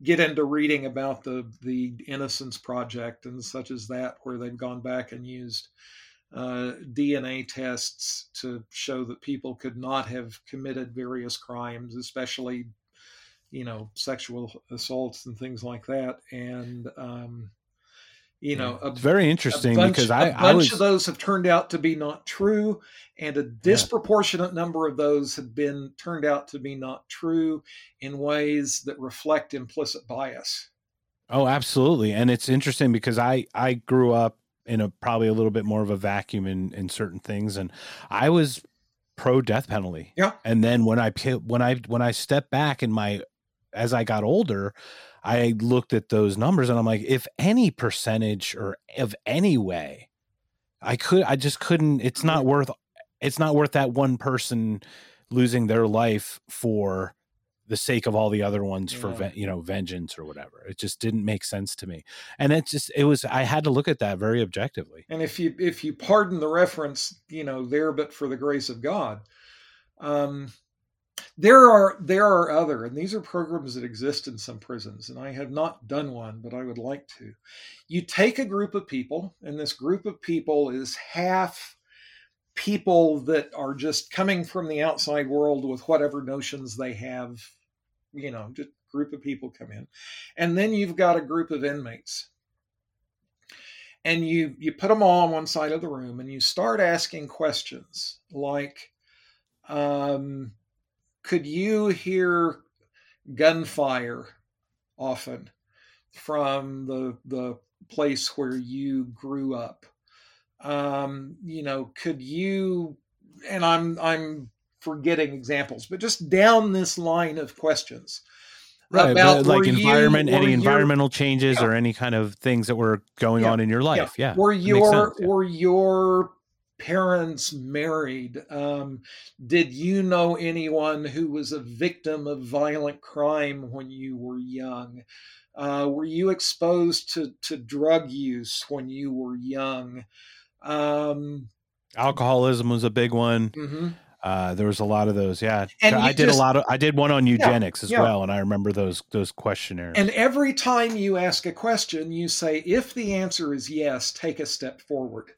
Get into reading about the the innocence project and such as that where they've gone back and used uh, dna tests to show that people could not have committed various crimes especially you know sexual assaults and things like that and um, you know a it's very interesting bunch, because i a i bunch was of those have turned out to be not true, and a disproportionate number of those have been turned out to be not true in ways that reflect implicit bias. Oh, absolutely. And it's interesting because I I grew up in a probably a little bit more of a vacuum in in certain things and I was pro death penalty. Yeah. And then when I when I when I stepped back in my as I got older, I looked at those numbers and I'm like if any percentage or of any way I could I just couldn't it's not worth it's not worth that one person losing their life for the sake of all the other ones for Yeah. ven- you know vengeance or whatever. It just didn't make sense to me. And it just it was i had to look at that very objectively. And if you if you pardon the reference, you know, there but for the grace of God, um, there are there are other, and these are programs that exist in some prisons, and I have not done one, but I would like to. You take a group of people, and this group of people is half people that are just coming from the outside world with whatever notions they have, you know, just group of people come in, and then you've got a group of inmates and you you put them all on one side of the room and you start asking questions like um, could you hear gunfire often from the the place where you grew up? Um, you know could you and i'm i'm forgetting examples but just down this line of questions right about like you- environment were any your- environmental changes Yeah. or any kind of things that were going Yeah. on in your life? Yeah, Were your were your parents married? Um, did you know anyone who was a victim of violent crime when you were young? Uh, were you exposed to, to drug use when you were young? Um, alcoholism was a big one mhm. uh there was a lot of those yeah And i did just- a lot of i did one on eugenics as yeah. well and i remember those those questionnaires And every time you ask a question, you say, if the answer is yes, take a step forward.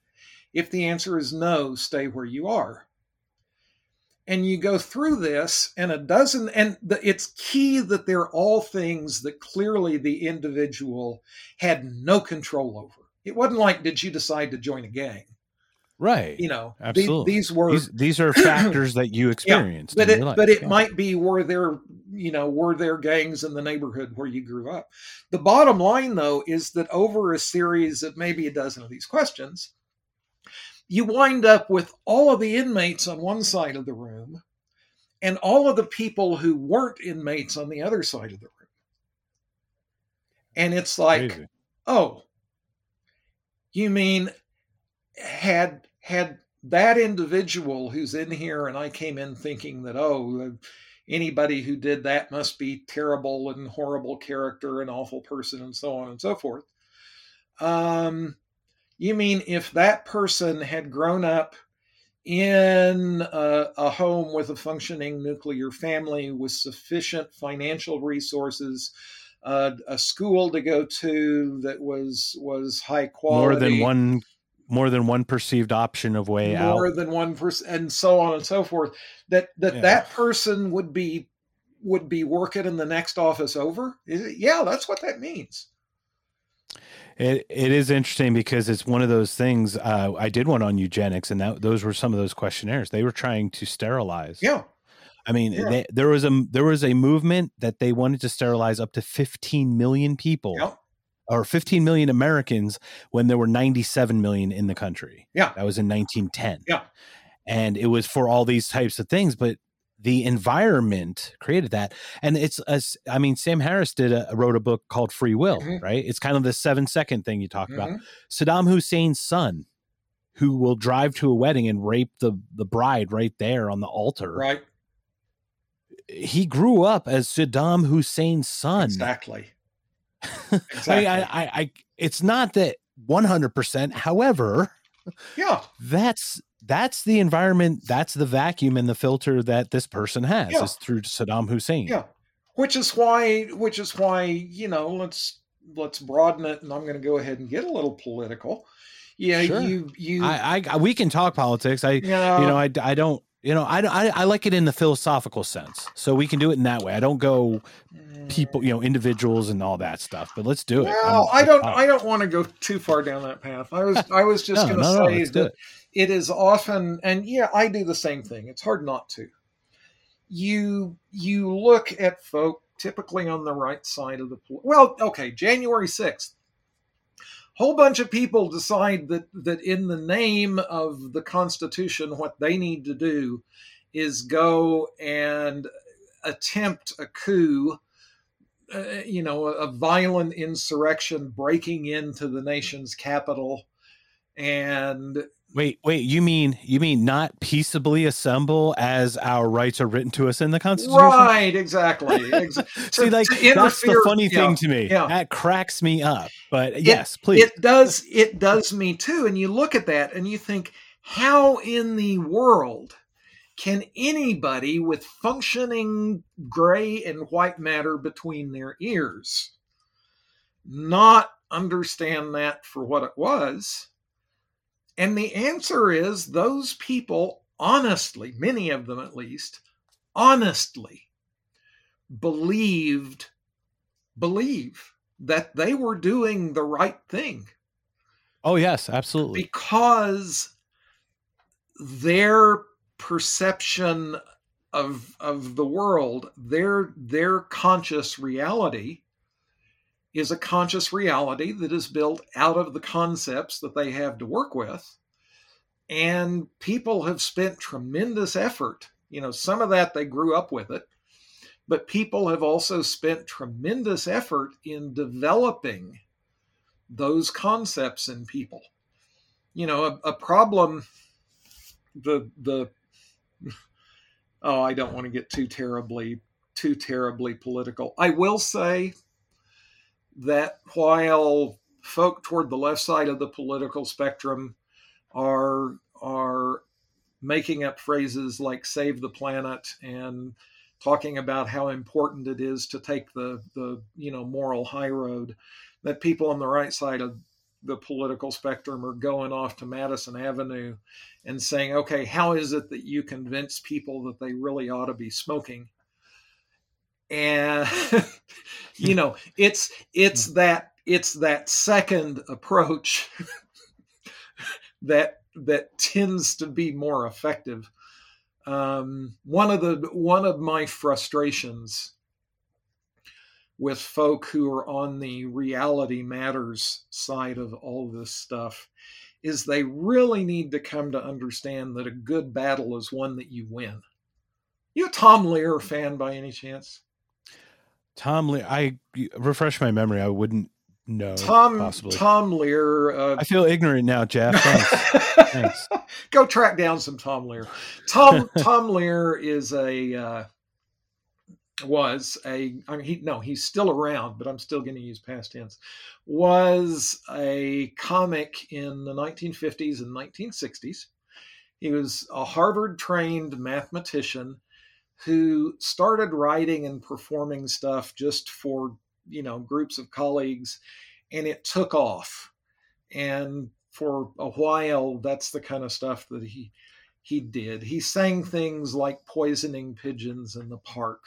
If the answer is no, stay where you are. And you go through this, and a dozen, and the, it's key that they're all things that clearly the individual had no control over. It wasn't like, did you decide to join a gang? right You know, Absolutely. these were these these are factors that you experienced but in it but it yeah. might be were there you know were there gangs in the neighborhood where you grew up the bottom line though is that over a series of maybe a dozen of these questions you wind up with all of the inmates on one side of the room and all of the people who weren't inmates on the other side of the room and it's like Crazy. oh you mean had had that individual who's in here, and I came in thinking that, oh, anybody who did that must be terrible and horrible character and awful person and so on and so forth. Um, you mean if that person had grown up in a, a, home with a functioning nuclear family with sufficient financial resources, uh, a school to go to that was was high quality, more than one more than one perceived option of way more out, more than one person, and so on and so forth. That that yeah. that person would be would be working in the next office over. Yeah, that's what that means. It it is interesting because it's one of those things. Uh, I did one on eugenics, and that those were some of those questionnaires. They were trying to sterilize. Yeah. I mean, yeah. they, there was a there was a movement that they wanted to sterilize up to 15 million people. Yep. Or 15 million Americans when there were 97 million in the country. Yeah. That was in 1910. Yeah. And it was for all these types of things. But the environment created that and it's as i mean sam harris did a wrote a book called free will mm-hmm. right? It's kind of the seven second thing you talk mm-hmm. about saddam hussein's son who will drive to a wedding and rape the the bride right there on the altar. Right. He grew up as saddam hussein's son. Exactly, exactly. I, mean, I, I i it's not that 100% however yeah. that's that's the environment that's the vacuum and the filter that this person has yeah. is through saddam hussein. Yeah. Which is why which is why you know let's let's broaden it and i'm going to go ahead and get a little political. Yeah sure. you you I, I we can talk politics. I you know, you know I, I don't you know I, I i like it in the philosophical sense. So we can do it in that way. I don't go people you know mm. individuals and all that stuff but let's do it. Well i don't i don't want to go too far down that path. I was i was just no, going to no, say no, that it is often and yeah i do the same thing. It's hard not to. You you look at folk typically on the right side of the well okay january 6th whole bunch of people decide that that in the name of the constitution what they need to do is go and attempt a coup uh, you know a violent insurrection breaking into the nation's capital. And Wait, wait. You mean you mean not peaceably assemble as our rights are written to us in the Constitution? Right, exactly. See, like that's the funny yeah, thing to me. Yeah. That cracks me up. But it, yes, please. It does. It does me too. And you look at that and you think, how in the world can anybody with functioning gray and white matter between their ears not understand that for what it was? And the answer is those people honestly, many of them at least, honestly believed, believe that they were doing the right thing. Oh, yes, absolutely. Because their perception of of the world, their their conscious reality is a conscious reality that is built out of the concepts that they have to work with. And people have spent tremendous effort. You know, some of that they grew up with it, but people have also spent tremendous effort in developing those concepts in people. You know, a, a problem, the, the, oh, I don't want to get too terribly, too terribly political. I will say that while folk toward the left side of the political spectrum are are making up phrases like save the planet and talking about how important it is to take the the you know moral high road that people on the right side of the political spectrum are going off to Madison Avenue and saying okay how is it that you convince people that they really ought to be smoking and you know it's it's hmm. that it's that second approach that that tends to be more effective. Um, one of the one of my frustrations with folk who are on the reality matters side of all this stuff is they really need to come to understand that a good battle is one that you win. You a tom Lehrer fan by any chance Tom Lee, I refresh my memory. I wouldn't know. Tom possibly. Tom Lehrer. Uh, I feel ignorant now, Jeff. Thanks. Thanks. Go track down some Tom Lehrer. Tom Tom Lehrer is a uh, was a I mean he no he's still around, but I'm still going to use past tense. Was a comic in the 1950s and 1960s. He was a Harvard trained mathematician who started writing and performing stuff just for you know groups of colleagues and it took off. And for a while that's the kind of stuff that he he did. He sang things like poisoning pigeons in the park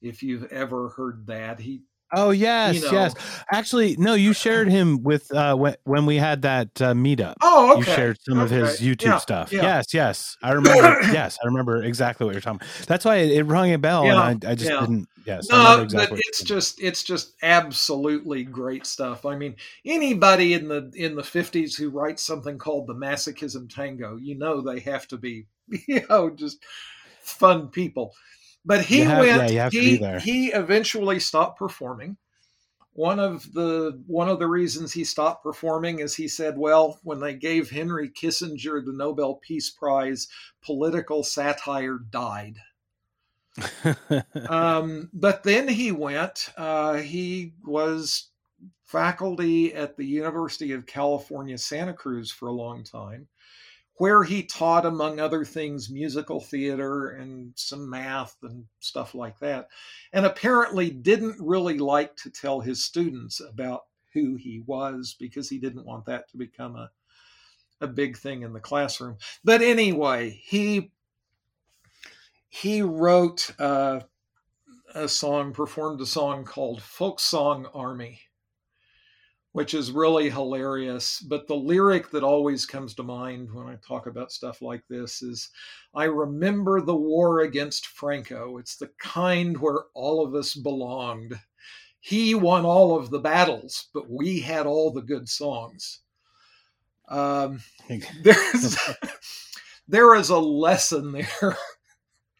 if you've ever heard that. He Oh yes, You know. yes. Actually, no. You shared him with uh, when when we had that uh, meetup. oh okay You shared some of his YouTube Yeah, stuff. yeah. Yes, yes. I remember. yes, I remember exactly what you're talking. about. That's why it, it rung a bell, Yeah, and I, I just didn't. Yes, no, exactly but it's just it's just absolutely great stuff. I mean, anybody in the in the fifties who writes something called the Masochism Tango, you know they have to be, you know, just fun people. But he have- went. yeah, you have to he he eventually stopped performing. One of the one of the reasons he stopped performing is he said, "Well, when they gave Henry Kissinger the Nobel Peace Prize, political satire died." um, but then he went. Uh, he was faculty at the University of California, Santa Cruz for a long time, where he taught, among other things, musical theater and some math and stuff like that. And apparently didn't really like to tell his students about who he was because he didn't want that to become a a big thing in the classroom. But anyway, he he wrote uh, a song, performed a song called Folk Song Army, which is really hilarious. But the lyric that always comes to mind when I talk about stuff like this is I remember the war against Franco. It's the kind where all of us belonged. He won all of the battles, but we had all the good songs. Um, there's there is a lesson there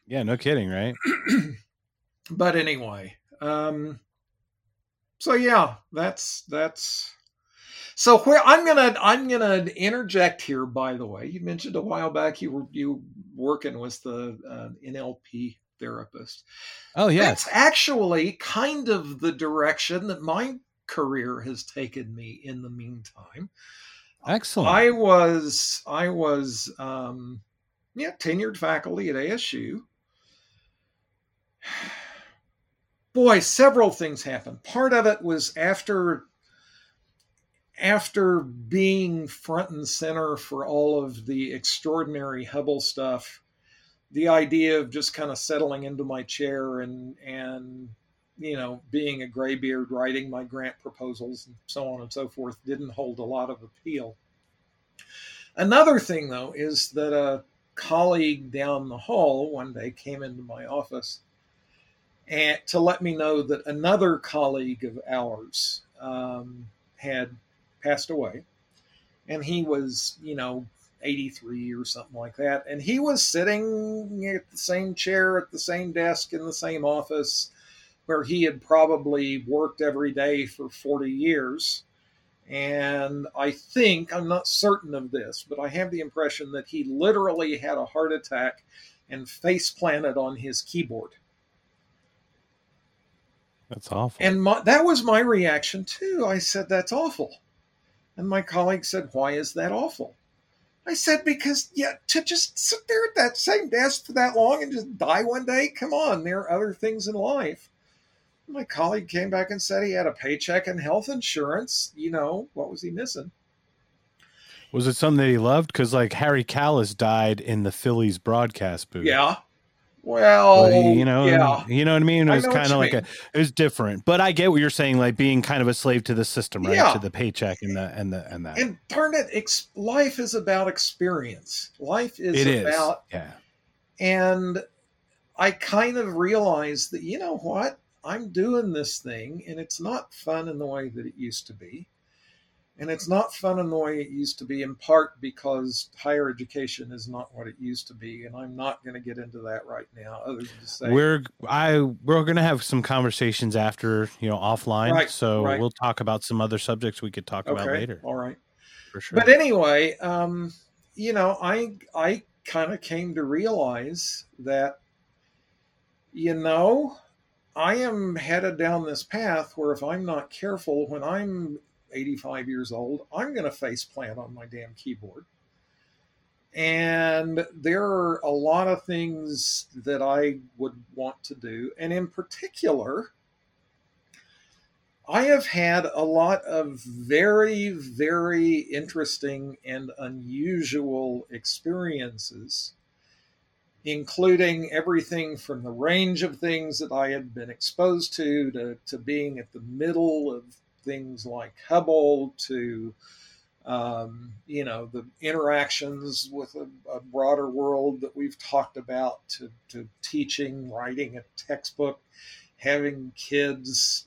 yeah, no kidding, right? but anyway um so yeah that's that's so where i'm gonna i'm gonna interject here by the way you mentioned a while back you were you working with the uh, nlp therapist Oh yeah, that's actually kind of the direction that my career has taken me in the meantime Excellent. I was I was um, yeah tenured faculty at ASU. Boy, several things happened. Part of it was after after being front and center for all of the extraordinary Hubble stuff. The idea of just kind of settling into my chair and and you know being a graybeard writing my grant proposals and so on and so forth didn't hold a lot of appeal. Another thing, though, is that a colleague down the hall one day came into my office and to let me know that another colleague of ours um, had passed away, and he was, you know, 83 or something like that, and he was sitting at the same chair at the same desk in the same office where he had probably worked every day for 40 years. And I think, I'm not certain of this, but I have the impression that he literally had a heart attack and face planted on his keyboard. That's awful. And my, that was my reaction too. I said, That's awful. And my colleague said, Why is that awful? I said, Because, yeah, to just sit there at that same desk for that long and just die one day, come on, there are other things in life. My colleague came back and said he had a paycheck and health insurance. You know, what was he missing? Was it something that he loved? Because like Harry Kalas died in the Phillies broadcast booth. Yeah. Well, you know, yeah. you know what I mean. It was kind of like mean. a, it was different. But I get what you're saying, like being kind of a slave to the system, right? Yeah. To the paycheck and the and the and that. And darn it, ex- life is about experience. Life is It is. about, Yeah. and I kind of realized that, you know what? I'm doing this thing and it's not fun in the way that it used to be. And it's not fun in the way it used to be, in part because higher education is not what it used to be. And I'm not going to get into that right now, other than to say we're I we're going to have some conversations after you know offline, Right, so right. we'll talk about some other subjects we could talk about later all right. for sure. But anyway, um, you know, I I kind of came to realize that, you know, I am headed down this path where if I'm not careful, when I'm 85 years old, I'm going to face plant on my damn keyboard. And there are a lot of things that I would want to do. And in particular, I have had a lot of very, very interesting and unusual experiences, including everything from the range of things that I had been exposed to, to, to being at the middle of things like Hubble, to um, you know the interactions with a, a broader world that we've talked about, to, to teaching, writing a textbook, having kids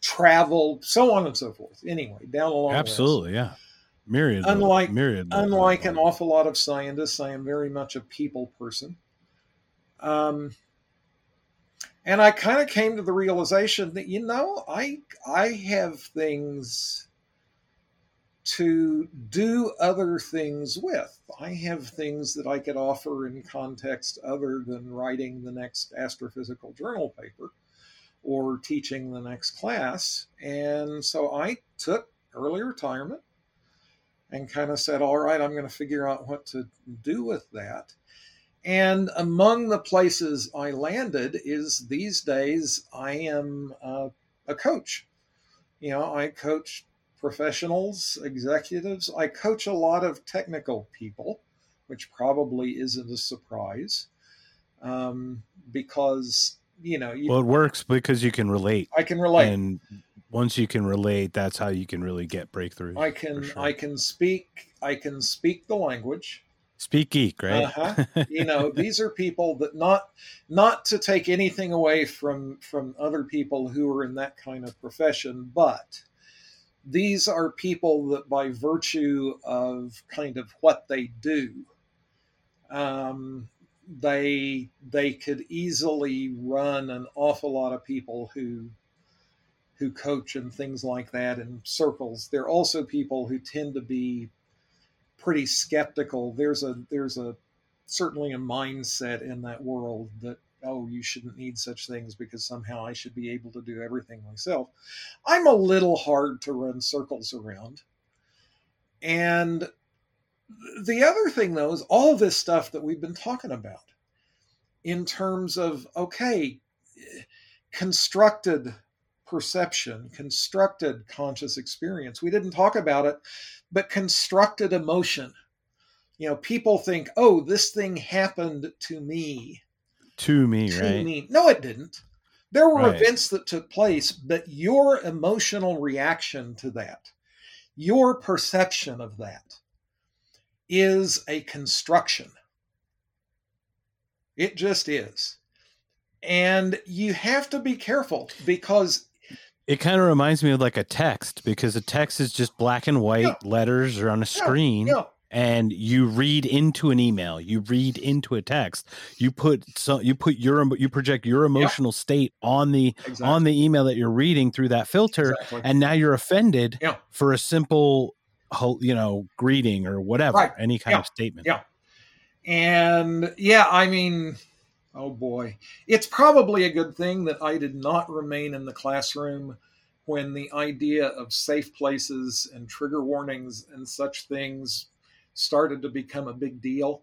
travel, so on and so forth. Anyway, down a long list. Absolutely, yeah. Myriad. Unlike- myriad. Unlike an awful lot of scientists, I am very much a people person. Um, and I kind of came to the realization that you know I I have things to do other things with. I have things that I could offer in context other than writing the next astrophysical journal paper or teaching the next class. And so I took early retirement and kind of said, all right, I'm going to figure out what to do with that. And among the places I landed is these days I am uh, a coach. You know, I coach professionals, executives. I coach a lot of technical people, which probably isn't a surprise um, because, you know, you, Well, it works because you can relate, I can relate. and once you can relate, that's how you can really get breakthroughs. I can sure. I can speak I can speak the language. Speak geek, right? Uh-huh. you know these are people that not not to take anything away from from other people who are in that kind of profession but these are people that by virtue of kind of what they do um, they they could easily run an awful lot of people who who coach and things like that in circles they're also people who tend to be pretty skeptical. There's a there's a certainly a mindset in that world that oh you shouldn't need such things because somehow i should be able to do everything myself. I'm a little hard to run circles around. And the other thing though is all this stuff that we've been talking about in terms of okay constructed perception constructed conscious experience. We didn't talk about it but constructed emotion. You know people think oh this thing happened to me. To me, to right? me. No it didn't. There were Right. events that took place but your emotional reaction to that your perception of that is a construction. It just is. And you have to be careful because It kind of reminds me of like a text because a text is just black and white Yeah. letters or on a screen. you know, and you read into an email you read into a text you put so you put your you project your emotional state on the exactly, on the email that you're reading through that filter exactly. and now you're offended Yeah. for a simple you know greeting or whatever Right. any kind Yeah. of statement Yeah. And yeah, I mean, oh boy, it's probably a good thing that I did not remain in the classroom when the idea of safe places and trigger warnings and such things started to become a big deal.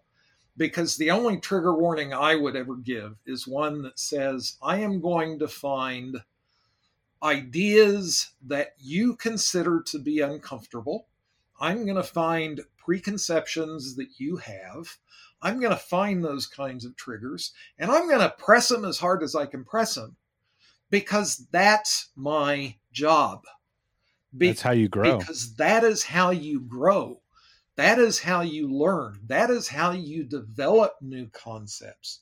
Because the only trigger warning I would ever give is one that says, I am going to find ideas that you consider to be uncomfortable. I'm going to find preconceptions that you have. I'm going to find those kinds of triggers and I'm going to press them as hard as I can press them because that's my job. Be- that's how you grow because that is how you grow. That is how you learn. That is how you develop new concepts.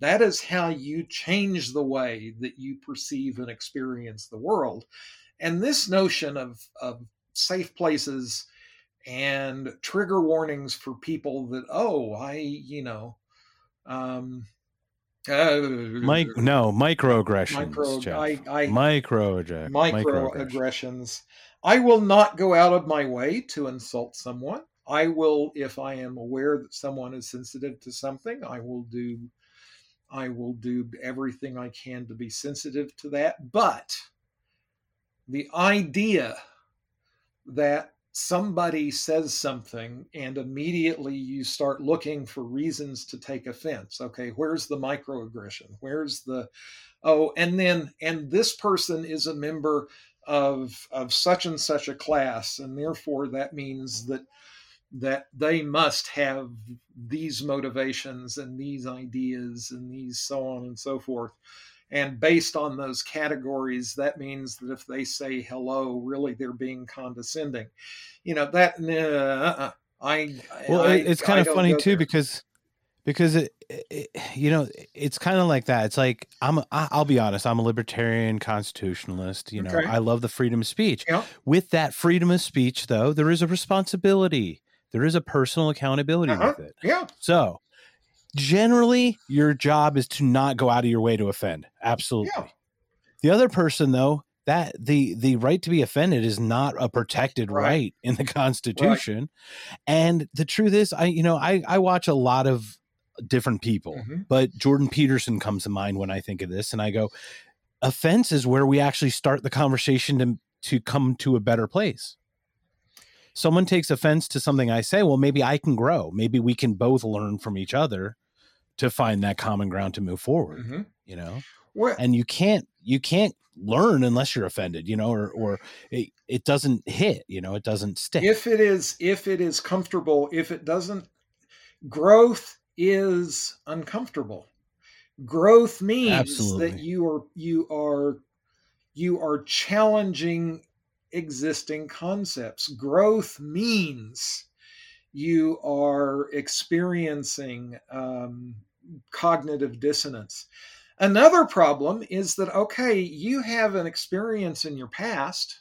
That is how you change the way that you perceive and experience the world. And this notion of, of safe places and trigger warnings for people that oh i you know um uh, Mike, no microaggressions. Micro. I, I, microaggressions. Microaggressions. I will not go out of my way to insult someone. I will, if I am aware that someone is sensitive to something, I will do, I will do everything I can to be sensitive to that. But the idea that somebody says something and immediately you start looking for reasons to take offense. Okay where's the microaggression? Where's the oh and then and this person is a member of of such and such a class and therefore that means that that they must have these motivations and these ideas and these so on and so forth and based on those categories, that means that if they say hello, really they're being condescending. You know, that, uh, I, well, I, it's kind of funny too, there. because, because it, it, you know, it's kind of like that. It's like, I'm, I'll be honest, I'm a libertarian constitutionalist. You know, okay. I love the freedom of speech. Yeah. With that freedom of speech, though, there is a responsibility. There is a personal accountability uh-huh. with it. Yeah. So generally your job is to not go out of your way to offend. Absolutely. Yeah. the other person though that the the right to be offended is not a protected right, right in the constitution. Right. and the truth is i you know i i watch a lot of different people mm-hmm. but jordan peterson comes to mind when i think of this and i go offense is where we actually start the conversation to to come to a better place. Someone takes offense to something i say well maybe i can grow. Maybe we can both learn from each other to find that common ground to move forward mm-hmm. you know and you can't you can't learn unless you're offended you know or or it, it doesn't hit you know it doesn't stick if it is if it is comfortable if it doesn't growth is uncomfortable growth means Absolutely. that you are you are you are challenging existing concepts growth means you are experiencing um, cognitive dissonance. Another problem is that, okay, you have an experience in your past,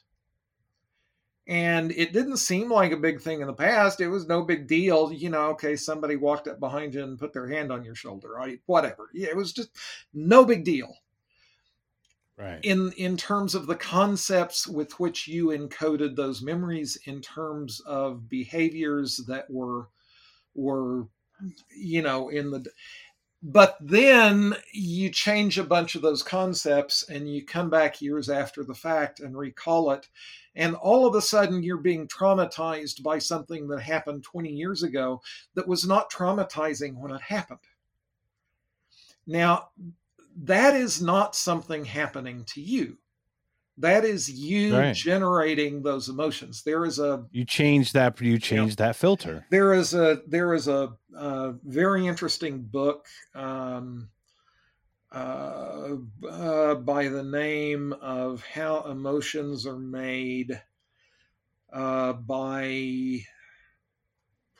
and it didn't seem like a big thing in the past. It was no big deal. You know, okay, somebody walked up behind you and put their hand on your shoulder, right? Whatever. Yeah, it was just no big deal right. in in terms of the concepts with which you encoded those memories in terms of behaviors that were were you know in the but then you change a bunch of those concepts and you come back years after the fact and recall it and all of a sudden you're being traumatized by something that happened 20 years ago that was not traumatizing when it happened. Now that is not something happening to you. That is you right. generating those emotions. There is a you change that you change you know, that filter. There is a there is a, a very interesting book um, uh, uh, by the name of how emotions are made uh, by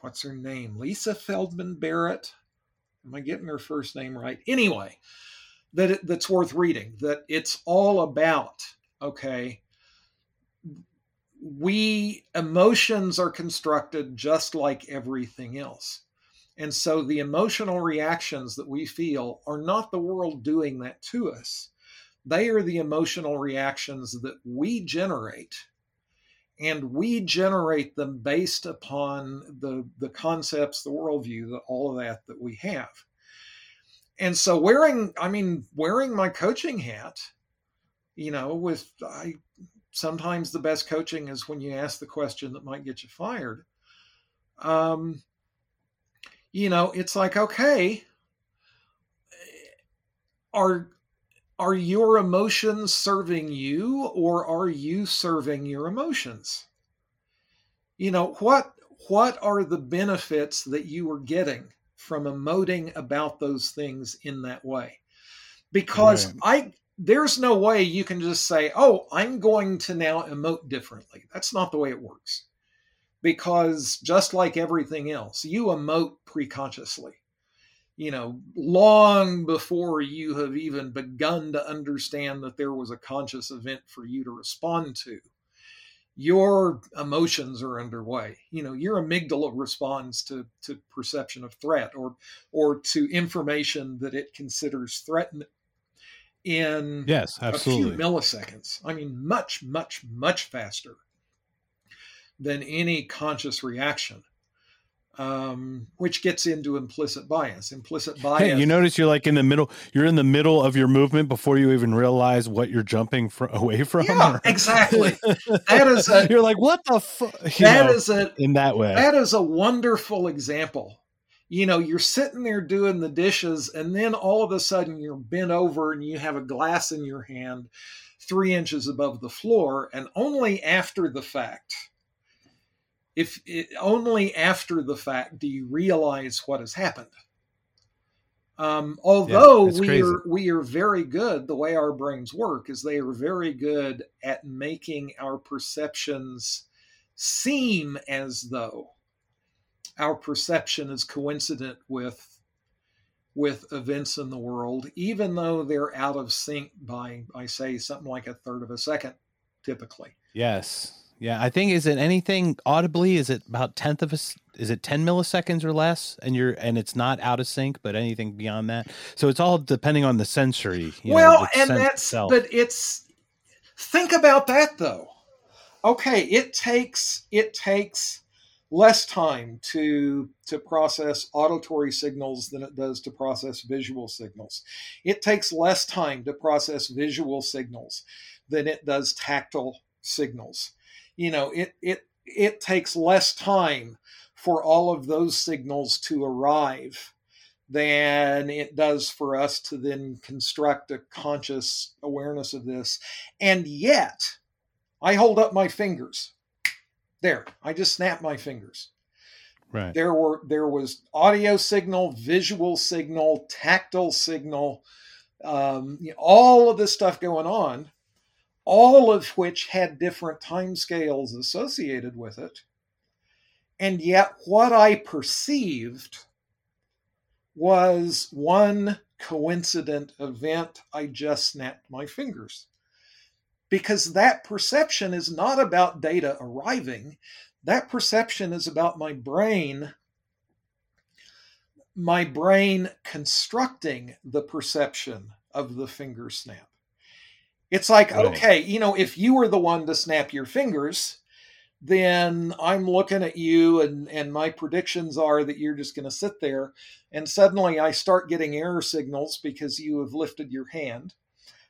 what's her name? Lisa feldman barrett? Am i getting her first name right? Anyway that it, that's worth reading. That it's all about okay. We emotions are constructed just like everything else. And so the emotional reactions that we feel are not the world doing that to us. They are the emotional reactions that we generate. And we generate them based upon the, the concepts, the worldview, the, all of that that we have and so wearing i mean wearing my coaching hat you know with i sometimes the best coaching is when you ask the question that might get you fired. Um you know it's like okay are are your emotions serving you or are you serving your emotions? You know what what are the benefits that you are getting from emoting about those things in that way. Because right. I there's no way you can just say, "Oh, I'm going to now emote differently." That's not the way it works. Because just like everything else, you emote preconsciously. You know, long before you have even begun to understand that there was a conscious event for you to respond to. Your emotions are underway. You know, your amygdala responds to to perception of threat or or to information that it considers threatened in yes, absolutely. a few milliseconds. I mean, much, much, much faster than any conscious reaction um, which gets into implicit bias. Implicit bias. Hey, you notice you're like in the middle. You're in the middle of your movement before you even realize what you're jumping fr- away from. Yeah, exactly. that is. A, you're like, what the fuck? That know, is a in that way. That is a wonderful example. You know, you're sitting there doing the dishes, and then all of a sudden you're bent over and you have a glass in your hand, three inches above the floor, and only after the fact if it, only after the fact do you realize what has happened. Um, although yeah, we crazy. are we are very good, the way our brains work is they are very good at making our perceptions seem as though our perception is coincident with with events in the world, even though they're out of sync by I say something like a third of a second, typically. Yes. Yeah, I think is it anything audibly? Is it about tenth of a? Is it ten milliseconds or less? And you're and it's not out of sync, but anything beyond that. So it's all depending on the sensory. well, know, and that's itself. but it's think about that though. Okay, it takes it takes less time to to process auditory signals than it does to process visual signals. It takes less time to process visual signals than it does tactile signals you know it it it takes less time for all of those signals to arrive than it does for us to then construct a conscious awareness of this. And yet i hold up my fingers. There i just snap my fingers. Right. There were there was audio signal visual signal tactile signal um, you know, all of this stuff going on all of which had different timescales associated with it. And yet, what I perceived was one coincident event. I just snapped my fingers. Because that perception is not about data arriving, that perception is about my brain my brain constructing the perception of the finger snap it's like, right. okay, you know, if you were the one to snap your fingers, then I'm looking at you and, and my predictions are that you're just going to sit there. And suddenly I start getting error signals because you have lifted your hand.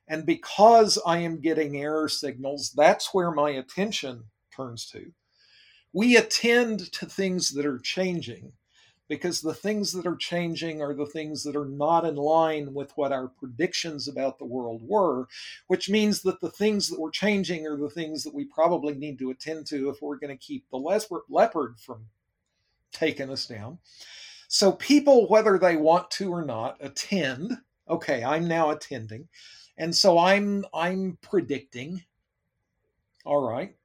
And because I am getting error signals, that's where my attention turns to. We attend to things that are changing because the things that are changing are the things that are not in line with what our predictions about the world were, which means that the things that were changing are the things that we probably need to attend to if we're going to keep the leopard from taking us down. So, people, whether they want to or not, attend. Okay, I'm now attending. And so I'm I'm predicting. All right.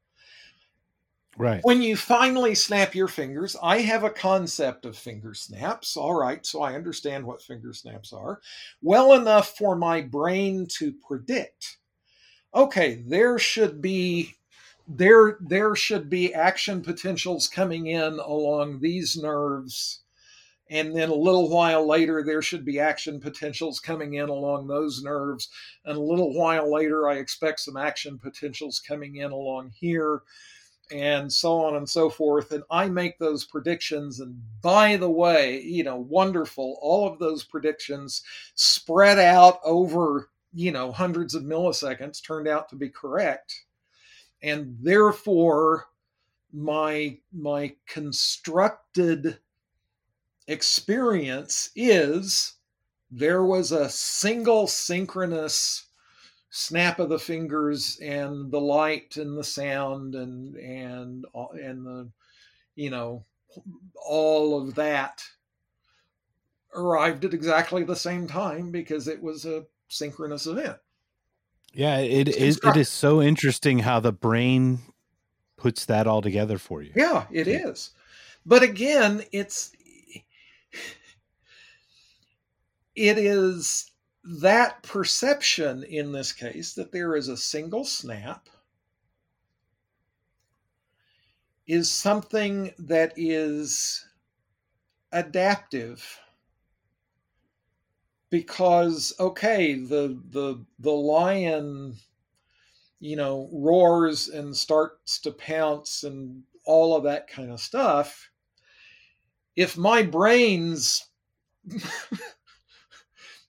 Right. When you finally snap your fingers, I have a concept of finger snaps. All right, so I understand what finger snaps are well enough for my brain to predict. Okay, there should be there there should be action potentials coming in along these nerves and then a little while later there should be action potentials coming in along those nerves and a little while later i expect some action potentials coming in along here and so on and so forth. And I make those predictions. And by the way, you know, wonderful, all of those predictions spread out over, you know, hundreds of milliseconds turned out to be correct. And therefore, my my constructed experience is there was a single synchronous snap of the fingers and the light and the sound and and uh, and the you know all of that arrived at exactly the same time because it was a synchronous event. Yeah, it is it is so interesting how the brain puts that all together for you. Yeah, it yeah. is. But again, it's it is that perception in this case that there is a single snap is something that is adaptive because okay the the the lion you know roars and starts to pounce and all of that kind of stuff. If my brain's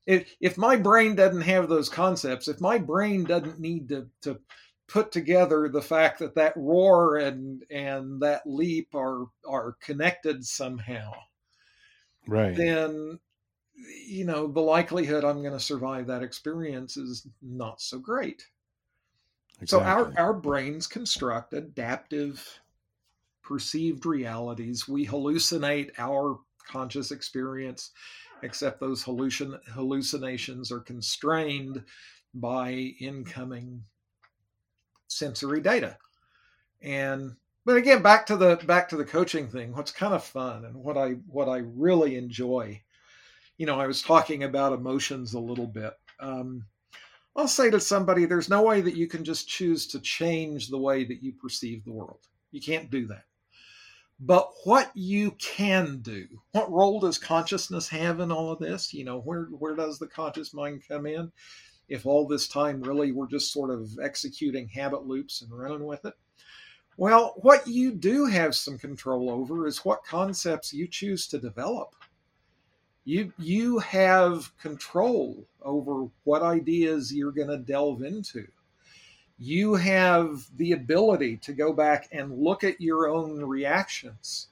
if, if my brain doesn't have those concepts if my brain doesn't need to to put together the fact that that roar and and that leap are are connected somehow right. then you know the likelihood i'm going to survive that experience is not so great. Exactly. so our our brains construct adaptive perceived realities. We hallucinate our conscious experience except those hallucin- hallucinations are constrained by incoming sensory data. And but again back to the back to the coaching thing what's kind of fun and what i what i really enjoy you know i was talking about emotions a little bit. Um, i'll say to somebody there's no way that you can just choose to change the way that you perceive the world. You can't do that but what you can do what role does consciousness have in all of this you know where where does the conscious mind come in if all this time really we're just sort of executing habit loops and running with it well, what you do have some control over is what concepts you choose to develop. You you have control over what ideas you're going to delve into. You have the ability to go back and look at your own reactions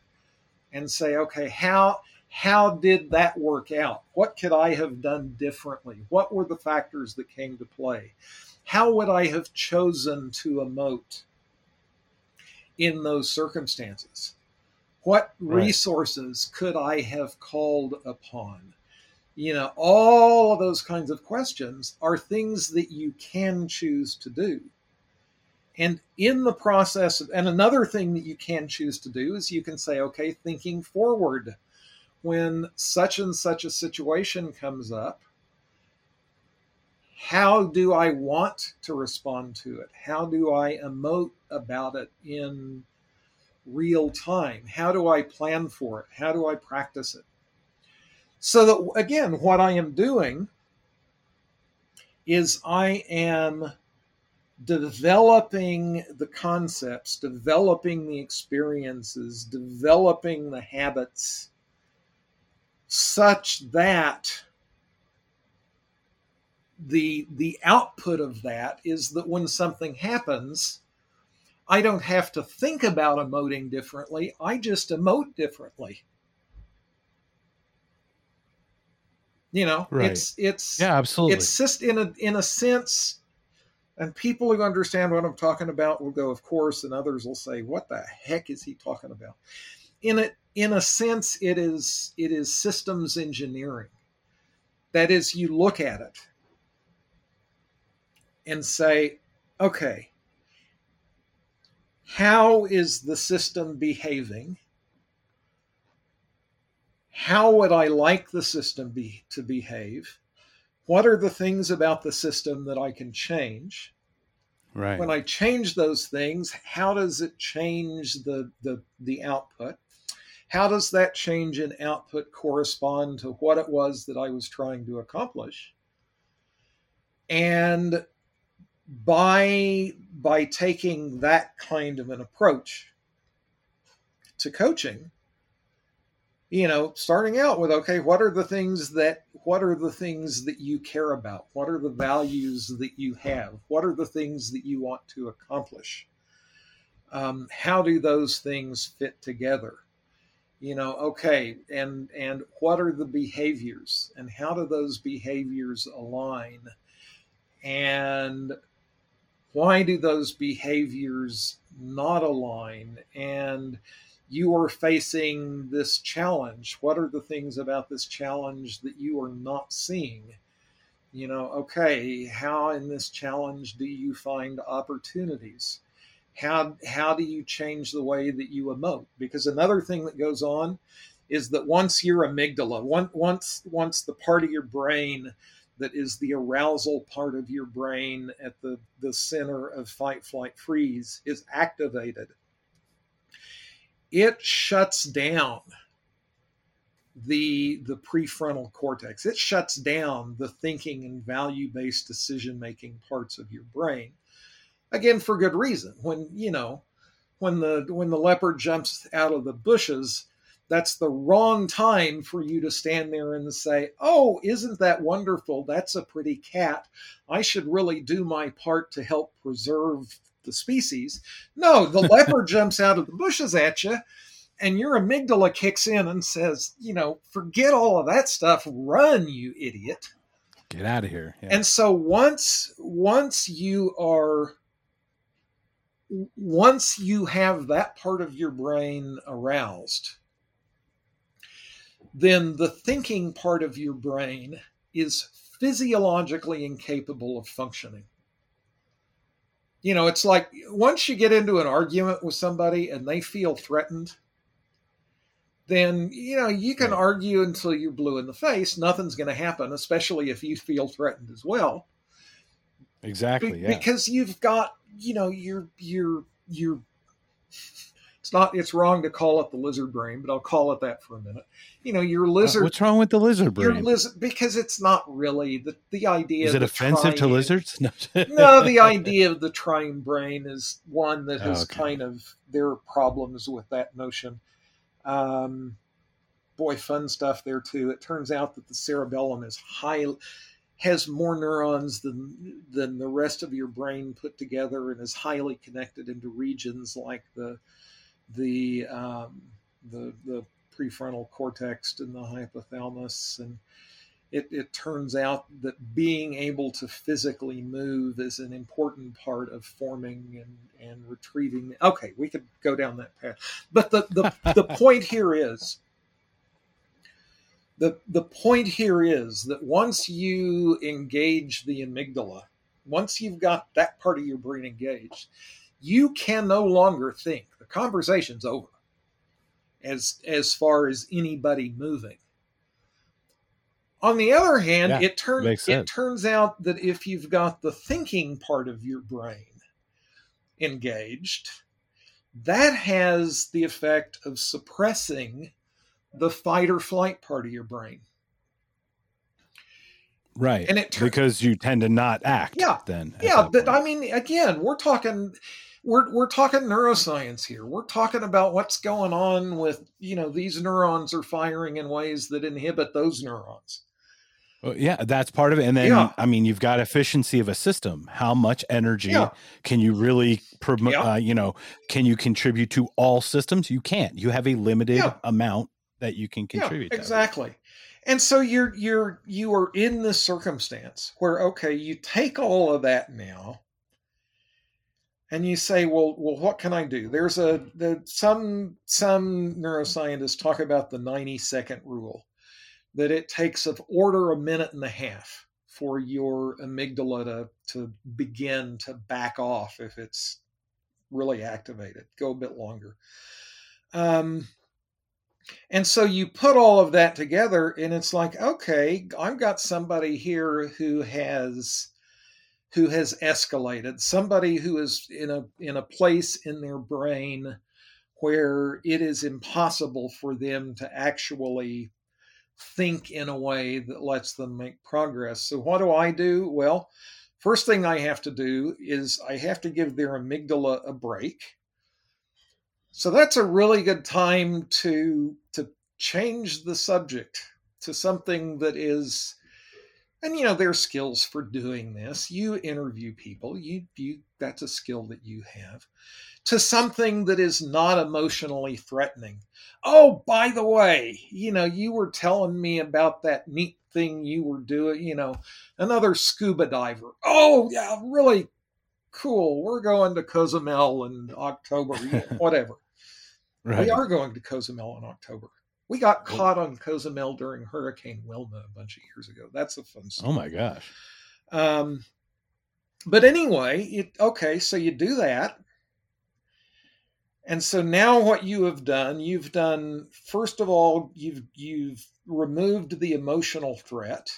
and say, okay, how how did that work out? What could I have done differently? What were the factors that came to play? How would I have chosen to emote? in those circumstances? What resources right. could I have called upon? You know, all of those kinds of questions are things that you can choose to do. And in the process, and another thing that you can choose to do is you can say, okay, thinking forward, when such and such a situation comes up, how do I want to respond to it? How do I emote about it in real time? How do I plan for it? How do I practice it? So that, again, what I am doing is I am developing the concepts, developing the experiences, developing the habits such that the the output of that is that when something happens i don't have to think about emoting differently i just emote differently you know right. it's it's yeah absolutely it's just in a in a sense and people who understand what i'm talking about will go of course and others will say what the heck is he talking about in a in a sense it is it is systems engineering that is you look at it and say, okay, how is the system behaving? How would I like the system be, to behave? What are the things about the system that I can change? Right. When I change those things, how does it change the, the, the output? How does that change in output correspond to what it was that I was trying to accomplish? And by by taking that kind of an approach to coaching you know starting out with okay what are the things that what are the things that you care about? What are the values that you have? What are the things that you want to accomplish? Um, how do those things fit together? You know okay and and what are the behaviors? And how do those behaviors align? And why do those behaviors not align? And you are facing this challenge. What are the things about this challenge that you are not seeing? You know, okay, how in this challenge do you find opportunities? How, how do you change the way that you emote? Because another thing that goes on is that once your amygdala, once once the part of your brain that is the arousal part of your brain at the, the center of fight, flight, freeze is activated. It shuts down the the prefrontal cortex. It shuts down the thinking and value-based decision-making parts of your brain. Again, for good reason. When you know, when the when the leopard jumps out of the bushes, that's the wrong time for you to stand there and say, "Oh, isn't that wonderful? That's a pretty cat. I should really do my part to help preserve the species." No, the leopard jumps out of the bushes at you, and your amygdala kicks in and says, "You know, forget all of that stuff. Run, you idiot." Get out of here. Yeah. And so once once you are once you have that part of your brain aroused, then the thinking part of your brain is physiologically incapable of functioning. You know, it's like once you get into an argument with somebody and they feel threatened, then, you know, you can right. argue until you're blue in the face. Nothing's going to happen, especially if you feel threatened as well. Exactly. Be- yeah. Because you've got, you know, your, your, your, it's not it's wrong to call it the lizard brain, but I'll call it that for a minute. You know, your lizard. Uh, what's wrong with the lizard brain? Your lizard because it's not really the the idea. Is it offensive to lizards? No. no, the idea of the triune brain is one that has oh, okay. kind of there are problems with that notion. Um, boy, fun stuff there too. It turns out that the cerebellum is high has more neurons than than the rest of your brain put together and is highly connected into regions like the the um, the the prefrontal cortex and the hypothalamus and it, it turns out that being able to physically move is an important part of forming and, and retrieving. Okay, we could go down that path. But the, the, the point here is the, the point here is that once you engage the amygdala, once you've got that part of your brain engaged, you can no longer think. The conversation's over as as far as anybody moving. On the other hand, yeah, it turns it turns out that if you've got the thinking part of your brain engaged, that has the effect of suppressing the fight or flight part of your brain. Right. And it because you tend to not act yeah, then. Yeah, but I mean again, we're talking we're we're talking neuroscience here. We're talking about what's going on with, you know, these neurons are firing in ways that inhibit those neurons. Well, yeah, that's part of it. And then, yeah. I mean, you've got efficiency of a system. How much energy yeah. can you really, promote? yeah. uh, you know, can you contribute to all systems? You can't. You have a limited amount that you can contribute. exactly. And so you're you're you are in this circumstance where okay, you take all of that now, and you say, well, well, what can I do? There's a the, some some neuroscientists talk about the 90 second rule that it takes of order a minute and a half for your amygdala to, to begin to back off if it's really activated, go a bit longer. Um, and so you put all of that together, and it's like, okay, I've got somebody here who has who has escalated, somebody who is in a in a place in their brain where it is impossible for them to actually think in a way that lets them make progress. So, what do I do? Well, first thing I have to do is I have to give their amygdala a break. So, that's a really good time to, to change the subject to something that is and you know there are skills for doing this you interview people you you that's a skill that you have to something that is not emotionally threatening. Oh, by the way, you know, you were telling me about that neat thing you were doing, you know, another scuba diver. Oh, yeah, really cool. We're going to Cozumel in October, whatever. right. We are going to Cozumel in October. We got caught on Cozumel during Hurricane Wilma a bunch of years ago. That's a fun story. Oh my gosh. Um, but anyway, it, okay, so you do that. And so now what you have done, you've done first of all, you've you've removed the emotional threat.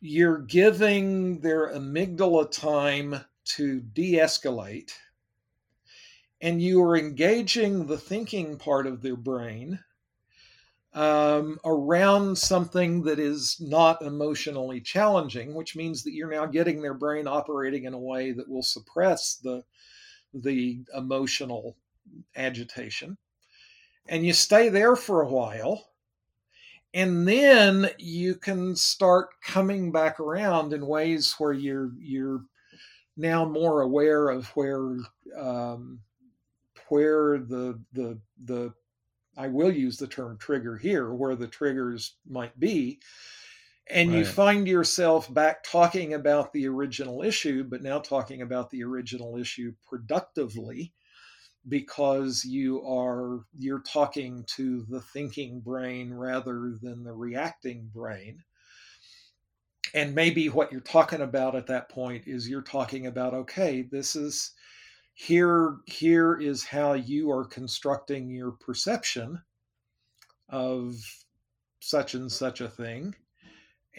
You're giving their amygdala time to de-escalate. and you are engaging the thinking part of their brain um, around something that is not emotionally challenging, which means that you're now getting their brain operating in a way that will suppress the the emotional agitation. And you stay there for a while, and then you can start coming back around in ways where you're you're now more aware of where um, where the the the I will use the term trigger here, where the triggers might be. And right. you find yourself back talking about the original issue, but now talking about the original issue productively because you are you're talking to the thinking brain rather than the reacting brain. And maybe what you're talking about at that point is you're talking about okay this is here here is how you are constructing your perception of such and such a thing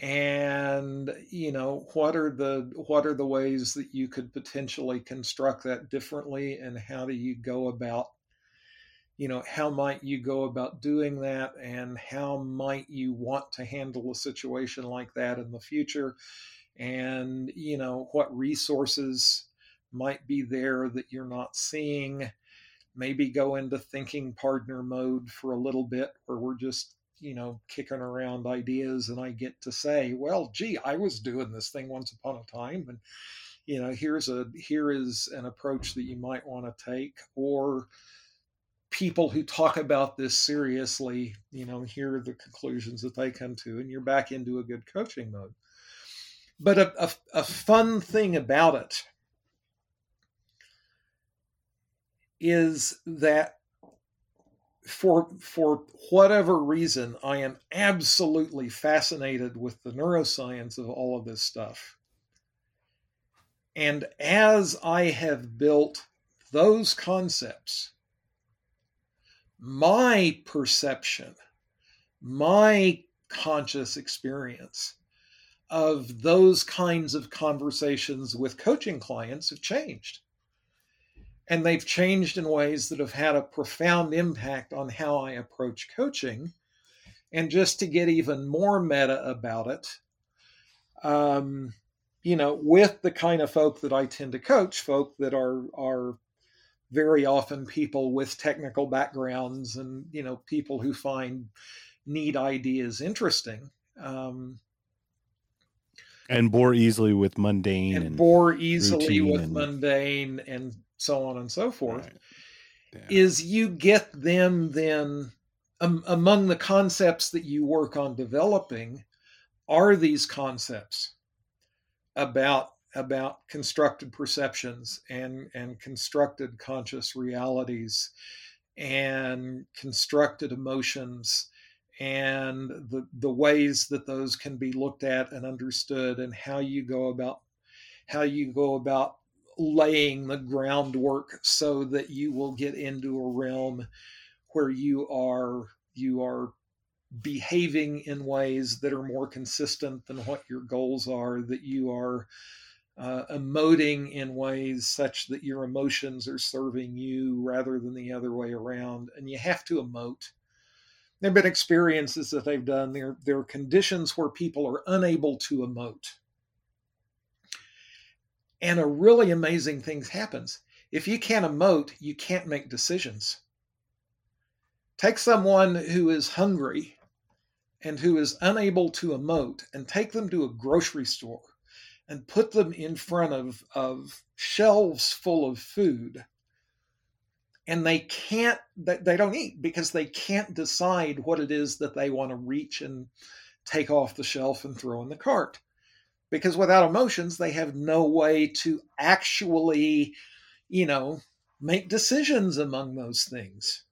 and you know what are the what are the ways that you could potentially construct that differently? And how do you go about you know how might you go about doing that? And how might you want to handle a situation like that in the future? And you know what resources might be there that you're not seeing? Maybe go into thinking partner mode for a little bit where we're just you know kicking around ideas and i get to say well gee i was doing this thing once upon a time and you know here's a here is an approach that you might want to take or people who talk about this seriously you know here are the conclusions that they come to and you're back into a good coaching mode. But a, a, a fun thing about it is that for for whatever reason, I am absolutely fascinated with the neuroscience of all of this stuff. And as I have built those concepts, my perception, my conscious experience of those kinds of conversations with coaching clients have changed and they've changed in ways that have had a profound impact on how I approach coaching. And just to get even more meta about it, um, you know, with the kind of folk that I tend to coach, folk that are are very often people with technical backgrounds and you know people who find neat ideas interesting. Um, and bore easily with mundane and, and bore easily with and... mundane and so on and so forth, right. is you get them then um, among the concepts that you work on developing are these concepts about about constructed perceptions and and constructed conscious realities and constructed emotions and the the ways that those can be looked at and understood and how you go about how you go about laying the groundwork so that you will get into a realm where you are you are behaving in ways that are more consistent than what your goals are that you are uh, emoting in ways such that your emotions are serving you rather than the other way around. And you have to emote. There have been experiences that they've done. There there are conditions where people are unable to emote and a really amazing thing happens. If you can't emote, you can't make decisions. Take someone who is hungry and who is unable to emote and take them to a grocery store and put them in front of, of shelves full of food and they can't they don't eat because they can't decide what it is that they want to reach and take off the shelf and throw in the cart because without emotions they have no way to actually you know make decisions among those things.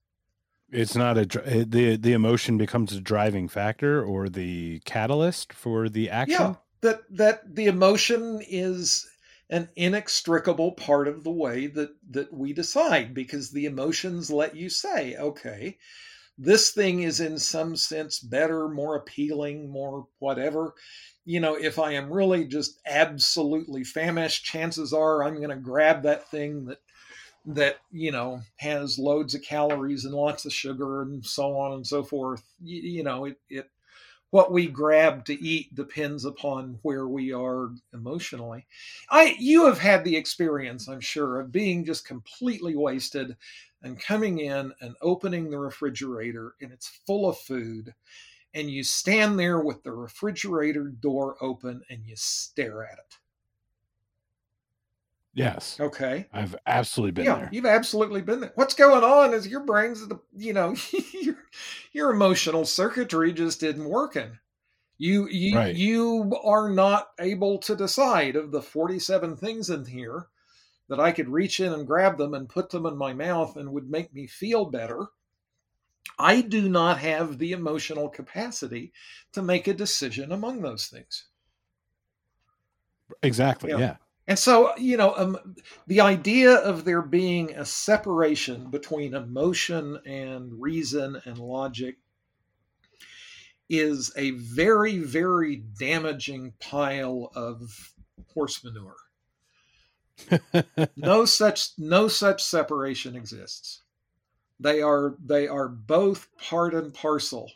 It's not a the the emotion becomes a driving factor or the catalyst for the action? Yeah that that the emotion is an inextricable part of the way that that we decide because the emotions let you say okay this thing is in some sense better more appealing more whatever you know, if I am really just absolutely famished, chances are I'm going to grab that thing that that you know has loads of calories and lots of sugar and so on and so forth. You, you know it, it what we grab to eat depends upon where we are emotionally. I you have had the experience i'm sure of being just completely wasted and coming in and opening the refrigerator and it's full of food and you stand there with the refrigerator door open and you stare at it Yes. Okay. I've absolutely been yeah, there. you've absolutely been there. What's going on is your brain's the you know your your emotional circuitry just isn't working. You you Right. you are not able to decide of the 47 things in here that I could reach in and grab them and put them in my mouth and would make me feel better. I do not have the emotional capacity to make a decision among those things. Exactly. Yeah. Yeah. And so, you know, um, the idea of there being a separation between emotion and reason and logic is a very, very damaging pile of horse manure. no such no such separation exists. They are they are both part and parcel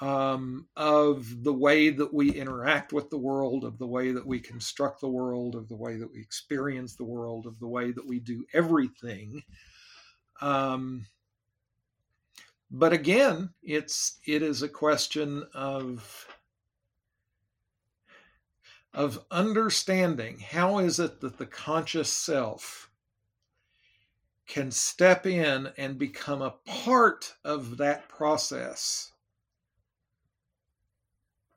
um, of the way that we interact with the world, of the way that we construct the world, of the way that we experience the world, of the way that we do everything. Um, but again, it's it is a question of of understanding how is it that the conscious self can step in and become a part of that process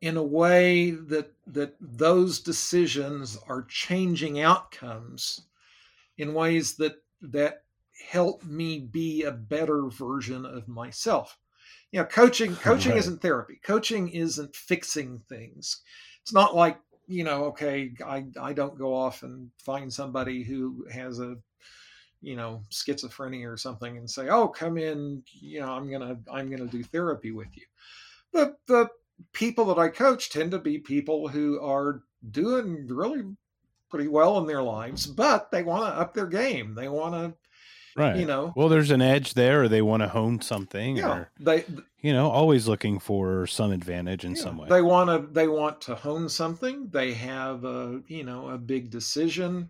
in a way that that those decisions are changing outcomes in ways that that help me be a better version of myself. You know coaching coaching Right. isn't therapy. Coaching isn't fixing things. It's not like you know okay i i don't go off and find somebody who has a you know schizophrenia or something and say oh come in you know i'm gonna i'm gonna do therapy with you the the people that I coach tend to be people who are doing really pretty well in their lives, but they want to up their game. They want to, Right. you know, well, there's an edge there, or they want to hone something, yeah, or they you know, always looking for some advantage in yeah, some way. they want to they want to hone something. They have a you know a big decision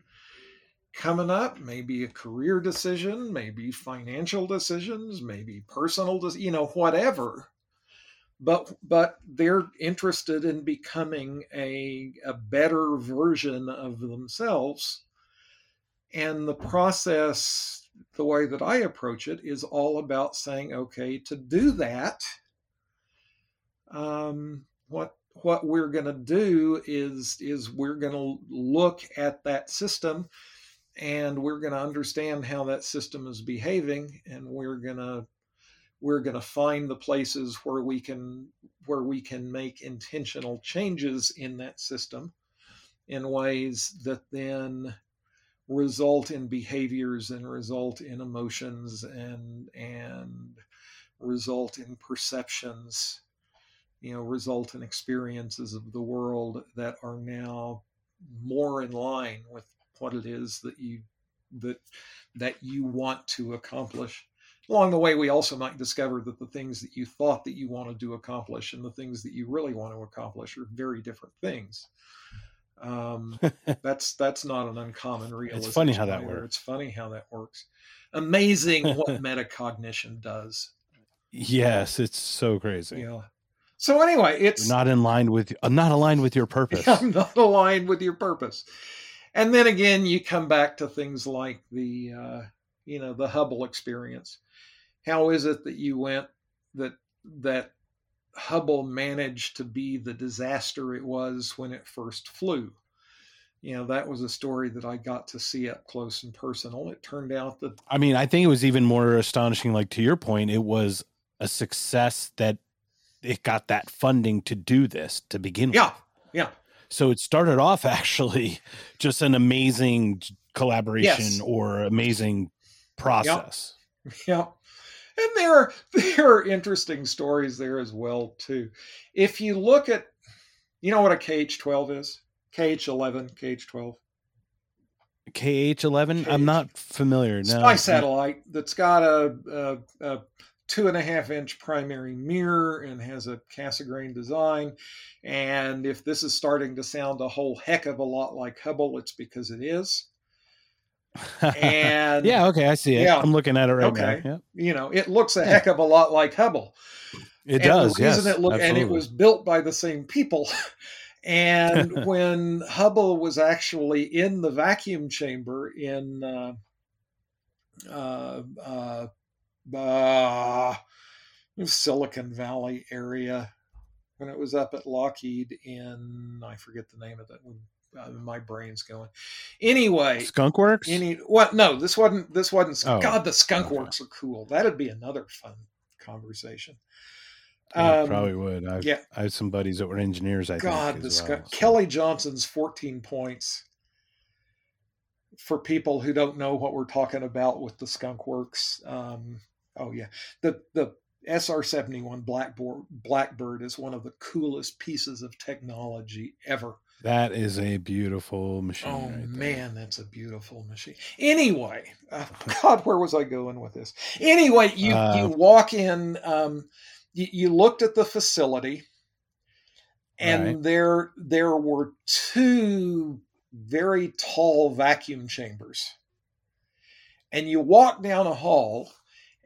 coming up, maybe a career decision, maybe financial decisions, maybe personal, des- you know, whatever. But but they're interested in becoming a a better version of themselves, and the process, the way that I approach it, is all about saying, okay, to do that, um, what what we're going to do is is we're going to look at that system and we're going to understand how that system is behaving and we're going to we're going to find the places where we can where we can make intentional changes in that system in ways that then result in behaviors and result in emotions and and result in perceptions you know result in experiences of the world that are now more in line with what it is that you that that you want to accomplish along the way we also might discover that the things that you thought that you wanted to accomplish and the things that you really want to accomplish are very different things um, that's that's not an uncommon realization it's funny how that either. works. it's funny how that works amazing what metacognition does yes, it's so crazy. yeah so anyway it's You're not in line with uh, not aligned with your purpose. I'm not aligned with your purpose. And then again, you come back to things like the, uh, you know, the Hubble experience. How is it that you went that that Hubble managed to be the disaster it was when it first flew? You know, that was a story that I got to see up close and personal. It turned out that I mean, I think it was even more astonishing. Like to your point, it was a success that it got that funding to do this to begin yeah, with. So it started off actually just an amazing collaboration Yes. or amazing process. Yeah. And there are there are interesting stories there as well too. If you look at you know what a KH12 is? KH11, KH12. KH11? I'm not familiar. No. Spy satellite that's got a, a, a two and a half inch primary mirror and has a Cassegrain design. And if this is starting to sound a whole heck of a lot like Hubble, it's because it is. And yeah, okay, I see it. Yeah, I'm looking at it right okay. now. Yeah. You know, it looks a heck of a lot like Hubble. It and does. Yes, it look, and it was built by the same people. and when Hubble was actually in the vacuum chamber in uh, uh, uh, uh, Silicon Valley area when it was up at Lockheed in I forget the name of it. Uh, my brain's going. Anyway, Skunk Works. Any what? No, this wasn't. This wasn't. Oh, God, the Skunk okay. Works are cool. That'd be another fun conversation. Yeah, um, probably would. I've, yeah, I had some buddies that were engineers. I God, think, the well, so. Kelly Johnson's fourteen points for people who don't know what we're talking about with the Skunk Works. Um, oh yeah, the the SR seventy one Blackboard Blackbird is one of the coolest pieces of technology ever. That is a beautiful machine. Oh right man, that's a beautiful machine. Anyway, uh, God, where was I going with this? Anyway, you uh, you walk in. Um, you, you looked at the facility, and right. there there were two very tall vacuum chambers. And you walk down a hall,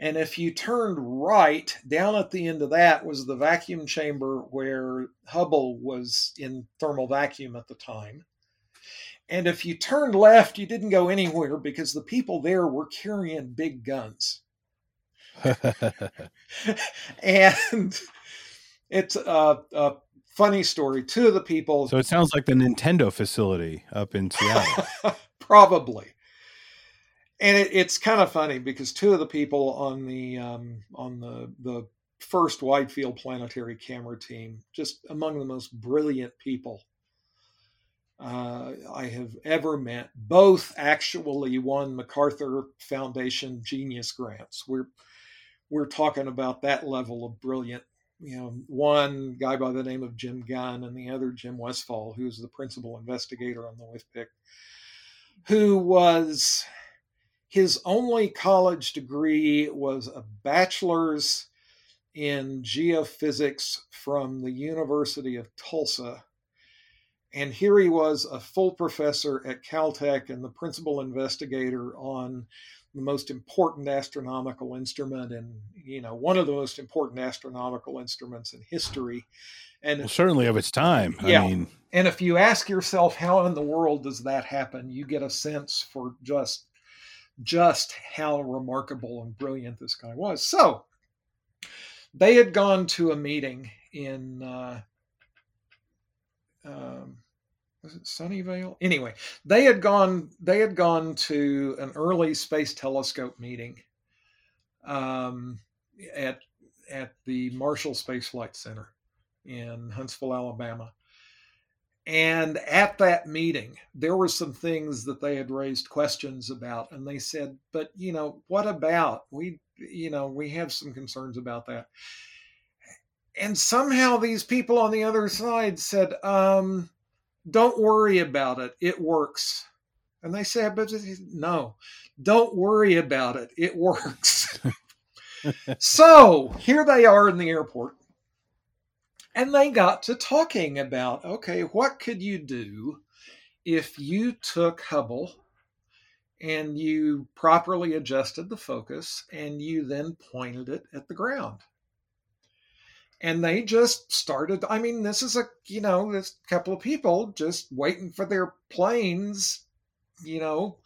and if you turned right, down at the end of that was the vacuum chamber where Hubble was in thermal vacuum at the time. And if you turned left, you didn't go anywhere because the people there were carrying big guns. and it's a, a, funny story. Two of the people. So it sounds like the Nintendo facility up in Seattle. Probably and it, it's kind of funny because two of the people on the um, on the the first wide field planetary camera team, just among the most brilliant people uh, I have ever met. Both actually won MacArthur Foundation Genius grants. We're we're talking about that level of brilliant. You know, one guy by the name of Jim Gunn and the other Jim Westphal, who's the principal investigator on the WFPC, who was his only college degree was a bachelor's in geophysics from the University of Tulsa. And here he was, a full professor at Caltech and the principal investigator on the most important astronomical instrument and, you know, one of the most important astronomical instruments in history. And well, certainly of its time. Yeah. I mean, and if you ask yourself, how in the world does that happen? You get a sense for just just how remarkable and brilliant this guy was. So they had gone to a meeting in uh, um, was it Sunnyvale? Anyway, they had gone they had gone to an early space telescope meeting um, at at the Marshall Space Flight Center in Huntsville, Alabama. And at that meeting, there were some things that they had raised questions about. And they said, but, you know, what about? We, you know, we have some concerns about that. And somehow these people on the other side said, um, don't worry about it. It works. And they said, but no, don't worry about it. It works. so here they are in the airport and they got to talking about okay, what could you do if you took Hubble and you properly adjusted the focus and you then pointed it at the ground? And they just started. I mean, this is a, you know, this couple of people just waiting for their planes, you know,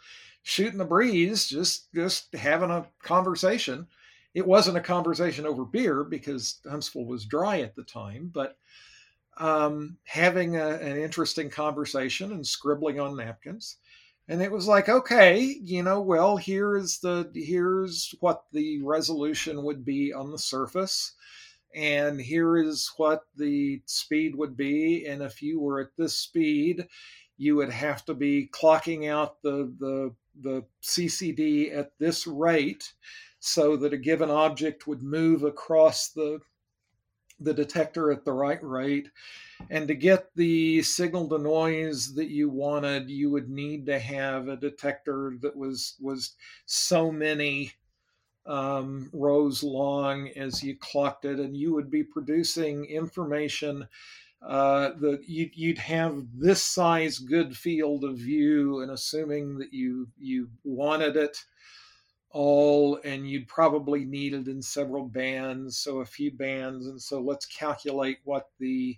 shooting the breeze, just just having a conversation it wasn't a conversation over beer because Huntsville was dry at the time, but um, having a, an interesting conversation and scribbling on napkins. And it was like, okay, you know, well, here's the here's what the resolution would be on the surface, and here is what the speed would be. And if you were at this speed, you would have to be clocking out the the the CCD at this rate so that a given object would move across the the detector at the right rate. And to get the signal to noise that you wanted, you would need to have a detector that was was so many um, rows long as you clocked it, and you would be producing information. Uh, that you, you'd have this size good field of view, and assuming that you you wanted it all, and you'd probably need it in several bands, so a few bands, and so let's calculate what the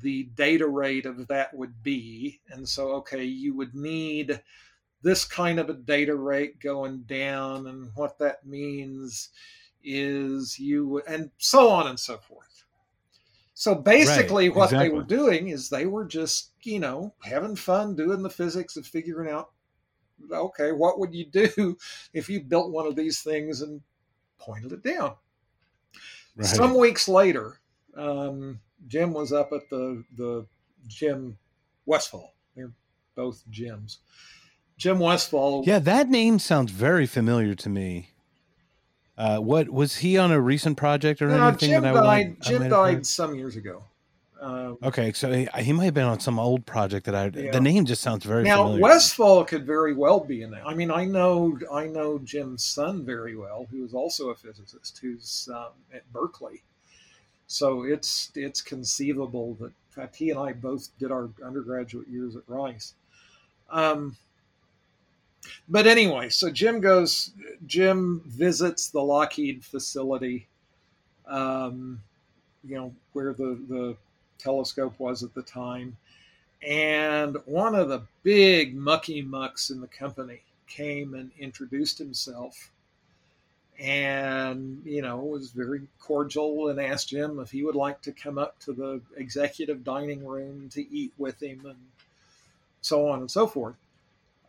the data rate of that would be, and so okay, you would need this kind of a data rate going down, and what that means is you and so on and so forth. So basically, right, what exactly. they were doing is they were just, you know, having fun doing the physics of figuring out, okay, what would you do if you built one of these things and pointed it down? Right. Some weeks later, um, Jim was up at the the Jim Westphal. They're both Jims, Jim Westphal. Yeah, that name sounds very familiar to me. Uh, what was he on a recent project or no, anything? Jim that I died. Jim died some years ago. Um, okay, so he, he, might have been on some old project that I. Yeah. The name just sounds very now. Familiar. Westphal could very well be in there. I mean, I know I know Jim's son very well, who is also a physicist, who's um, at Berkeley. So it's it's conceivable that in fact he and I both did our undergraduate years at Rice. Um, but anyway, so Jim goes, Jim visits the Lockheed facility, um, you know, where the, the telescope was at the time. And one of the big mucky mucks in the company came and introduced himself and, you know, was very cordial and asked Jim if he would like to come up to the executive dining room to eat with him and so on and so forth.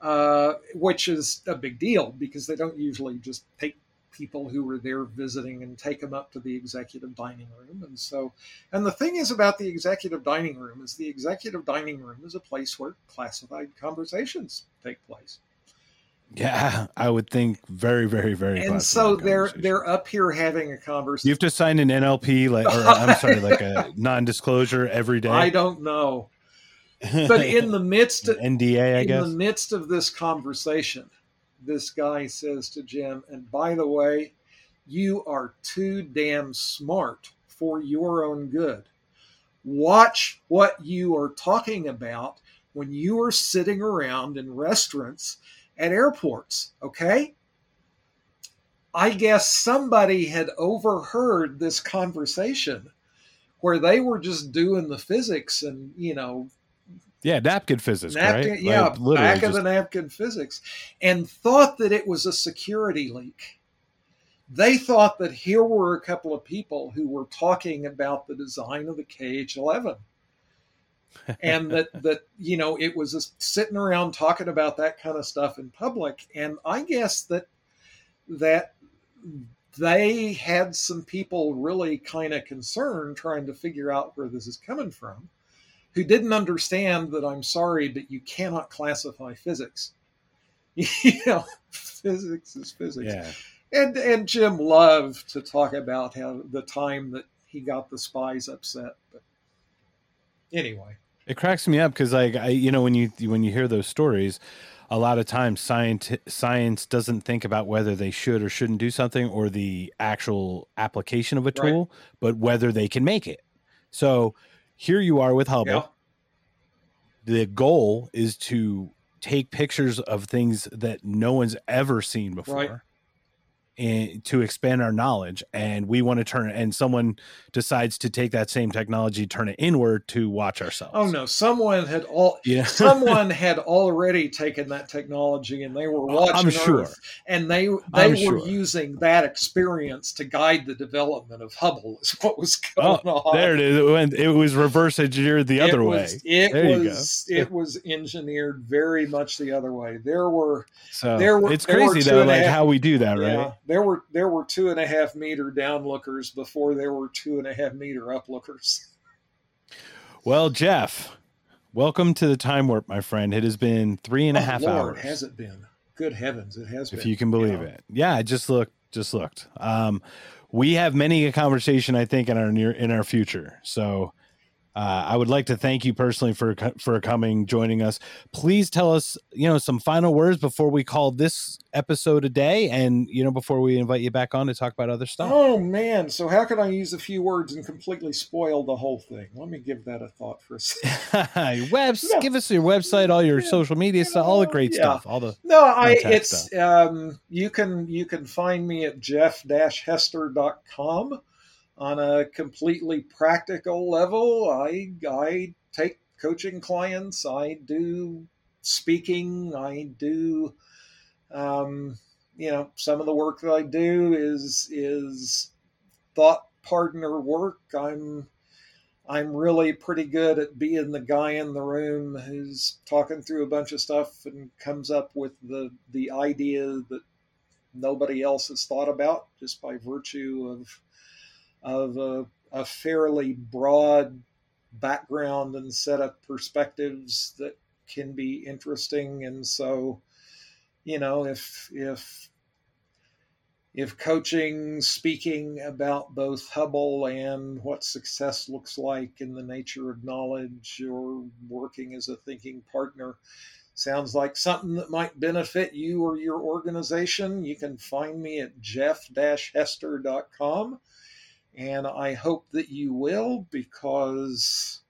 Uh, which is a big deal because they don't usually just take people who were there visiting and take them up to the executive dining room. And so, and the thing is about the executive dining room is the executive dining room is a place where classified conversations take place. Yeah, I would think very, very, very. And so they're they're up here having a conversation. You have to sign an NLP, like, or I'm sorry, like a non-disclosure every day. I don't know but in the midst of NDA, I guess in guess. the midst of this conversation, this guy says to Jim, and by the way, you are too damn smart for your own good. Watch what you are talking about when you are sitting around in restaurants at airports, okay? I guess somebody had overheard this conversation where they were just doing the physics and, you know, yeah, napkin physics, napkin, right? Yeah, like, back just... of the napkin physics, and thought that it was a security leak. They thought that here were a couple of people who were talking about the design of the KH-11, and that that you know it was just sitting around talking about that kind of stuff in public. And I guess that that they had some people really kind of concerned trying to figure out where this is coming from who didn't understand that I'm sorry, but you cannot classify physics. you know, physics is physics. Yeah. And and Jim loved to talk about how the time that he got the spies upset. But anyway, it cracks me up because like I, you know, when you when you hear those stories, a lot of times science science doesn't think about whether they should or shouldn't do something or the actual application of a tool, right. but whether they can make it. So here you are with Hubble. Yeah. The goal is to take pictures of things that no one's ever seen before. Right and to expand our knowledge and we want to turn it and someone decides to take that same technology turn it inward to watch oh, ourselves. oh no someone had all yeah. someone had already taken that technology and they were watching I'm sure. Earth, and they they I'm were sure. using that experience to guide the development of hubble is what was oh, going oh, on. there it is it, went, it was reverse engineered the other way. it there was it was engineered very much the other way. There were so there were it's crazy though like half, how we do that right? yeah, there were there were two and a half meter downlookers before there were two and a half meter uplookers. Well, Jeff, welcome to the time warp, my friend. It has been three and a oh, half Lord, hours. Has it been? Good heavens, it has if been. you can believe it. Yeah, I just looked. Just looked. Um, we have many a conversation I think in our near in our future. So uh, I would like to thank you personally for for coming, joining us. Please tell us, you know, some final words before we call this episode a day, and you know, before we invite you back on to talk about other stuff. Oh man! So how can I use a few words and completely spoil the whole thing? Let me give that a thought for a second. Webs, no. give us your website, all your yeah. social media stuff, all the great yeah. stuff, all the no. I it's um, you can you can find me at jeff-hester.com on a completely practical level, I I take coaching clients. I do speaking. I do, um, you know, some of the work that I do is is thought partner work. I'm I'm really pretty good at being the guy in the room who's talking through a bunch of stuff and comes up with the the idea that nobody else has thought about just by virtue of of a, a fairly broad background and set of perspectives that can be interesting. And so, you know, if if if coaching, speaking about both Hubble and what success looks like in the nature of knowledge or working as a thinking partner sounds like something that might benefit you or your organization, you can find me at jeff-hester.com and I hope that you will because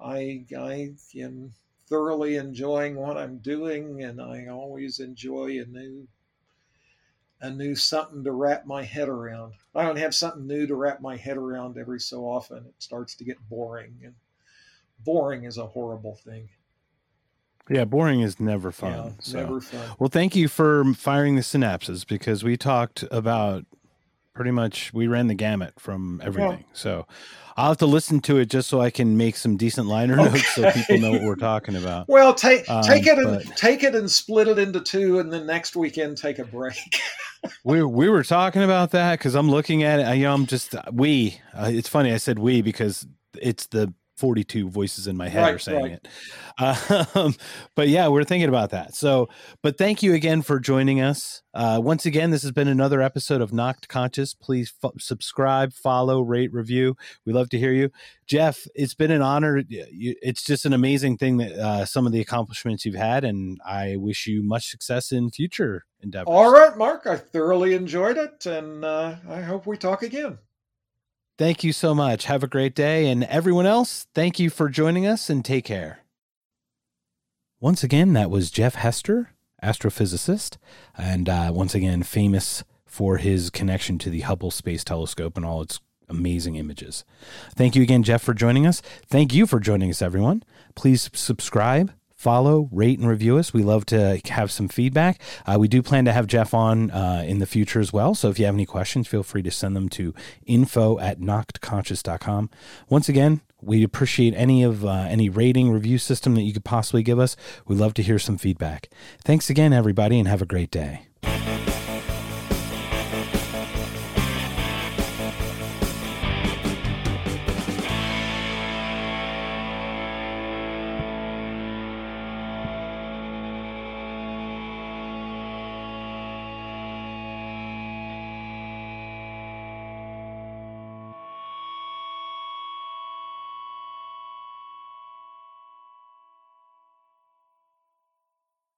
I I am thoroughly enjoying what I'm doing, and I always enjoy a new a new something to wrap my head around. I don't have something new to wrap my head around every so often. It starts to get boring, and boring is a horrible thing. Yeah, boring is never fun. Yeah, so. Never fun. Well, thank you for firing the synapses because we talked about pretty much we ran the gamut from everything. Yeah. So I'll have to listen to it just so I can make some decent liner okay. notes so people know what we're talking about. Well, take um, take it and take it and split it into two, and then next weekend take a break. we we were talking about that because I'm looking at it. I, you know, I'm just we. Uh, it's funny I said we because it's the 42 voices in my head right, are saying right. it. Um, but yeah, we're thinking about that. So, but thank you again for joining us. Uh, once again, this has been another episode of Knocked Conscious. Please f- subscribe, follow, rate, review. We love to hear you. Jeff, it's been an honor. It's just an amazing thing that uh, some of the accomplishments you've had, and I wish you much success in future endeavors. All right, Mark. I thoroughly enjoyed it, and uh, I hope we talk again. Thank you so much. Have a great day. And everyone else, thank you for joining us and take care. Once again, that was Jeff Hester, astrophysicist, and uh, once again, famous for his connection to the Hubble Space Telescope and all its amazing images. Thank you again, Jeff, for joining us. Thank you for joining us, everyone. Please subscribe follow, rate, and review us. We love to have some feedback. Uh, we do plan to have Jeff on uh, in the future as well. So if you have any questions, feel free to send them to info at knockedconscious.com. Once again, we appreciate any of uh, any rating review system that you could possibly give us. We love to hear some feedback. Thanks again, everybody, and have a great day.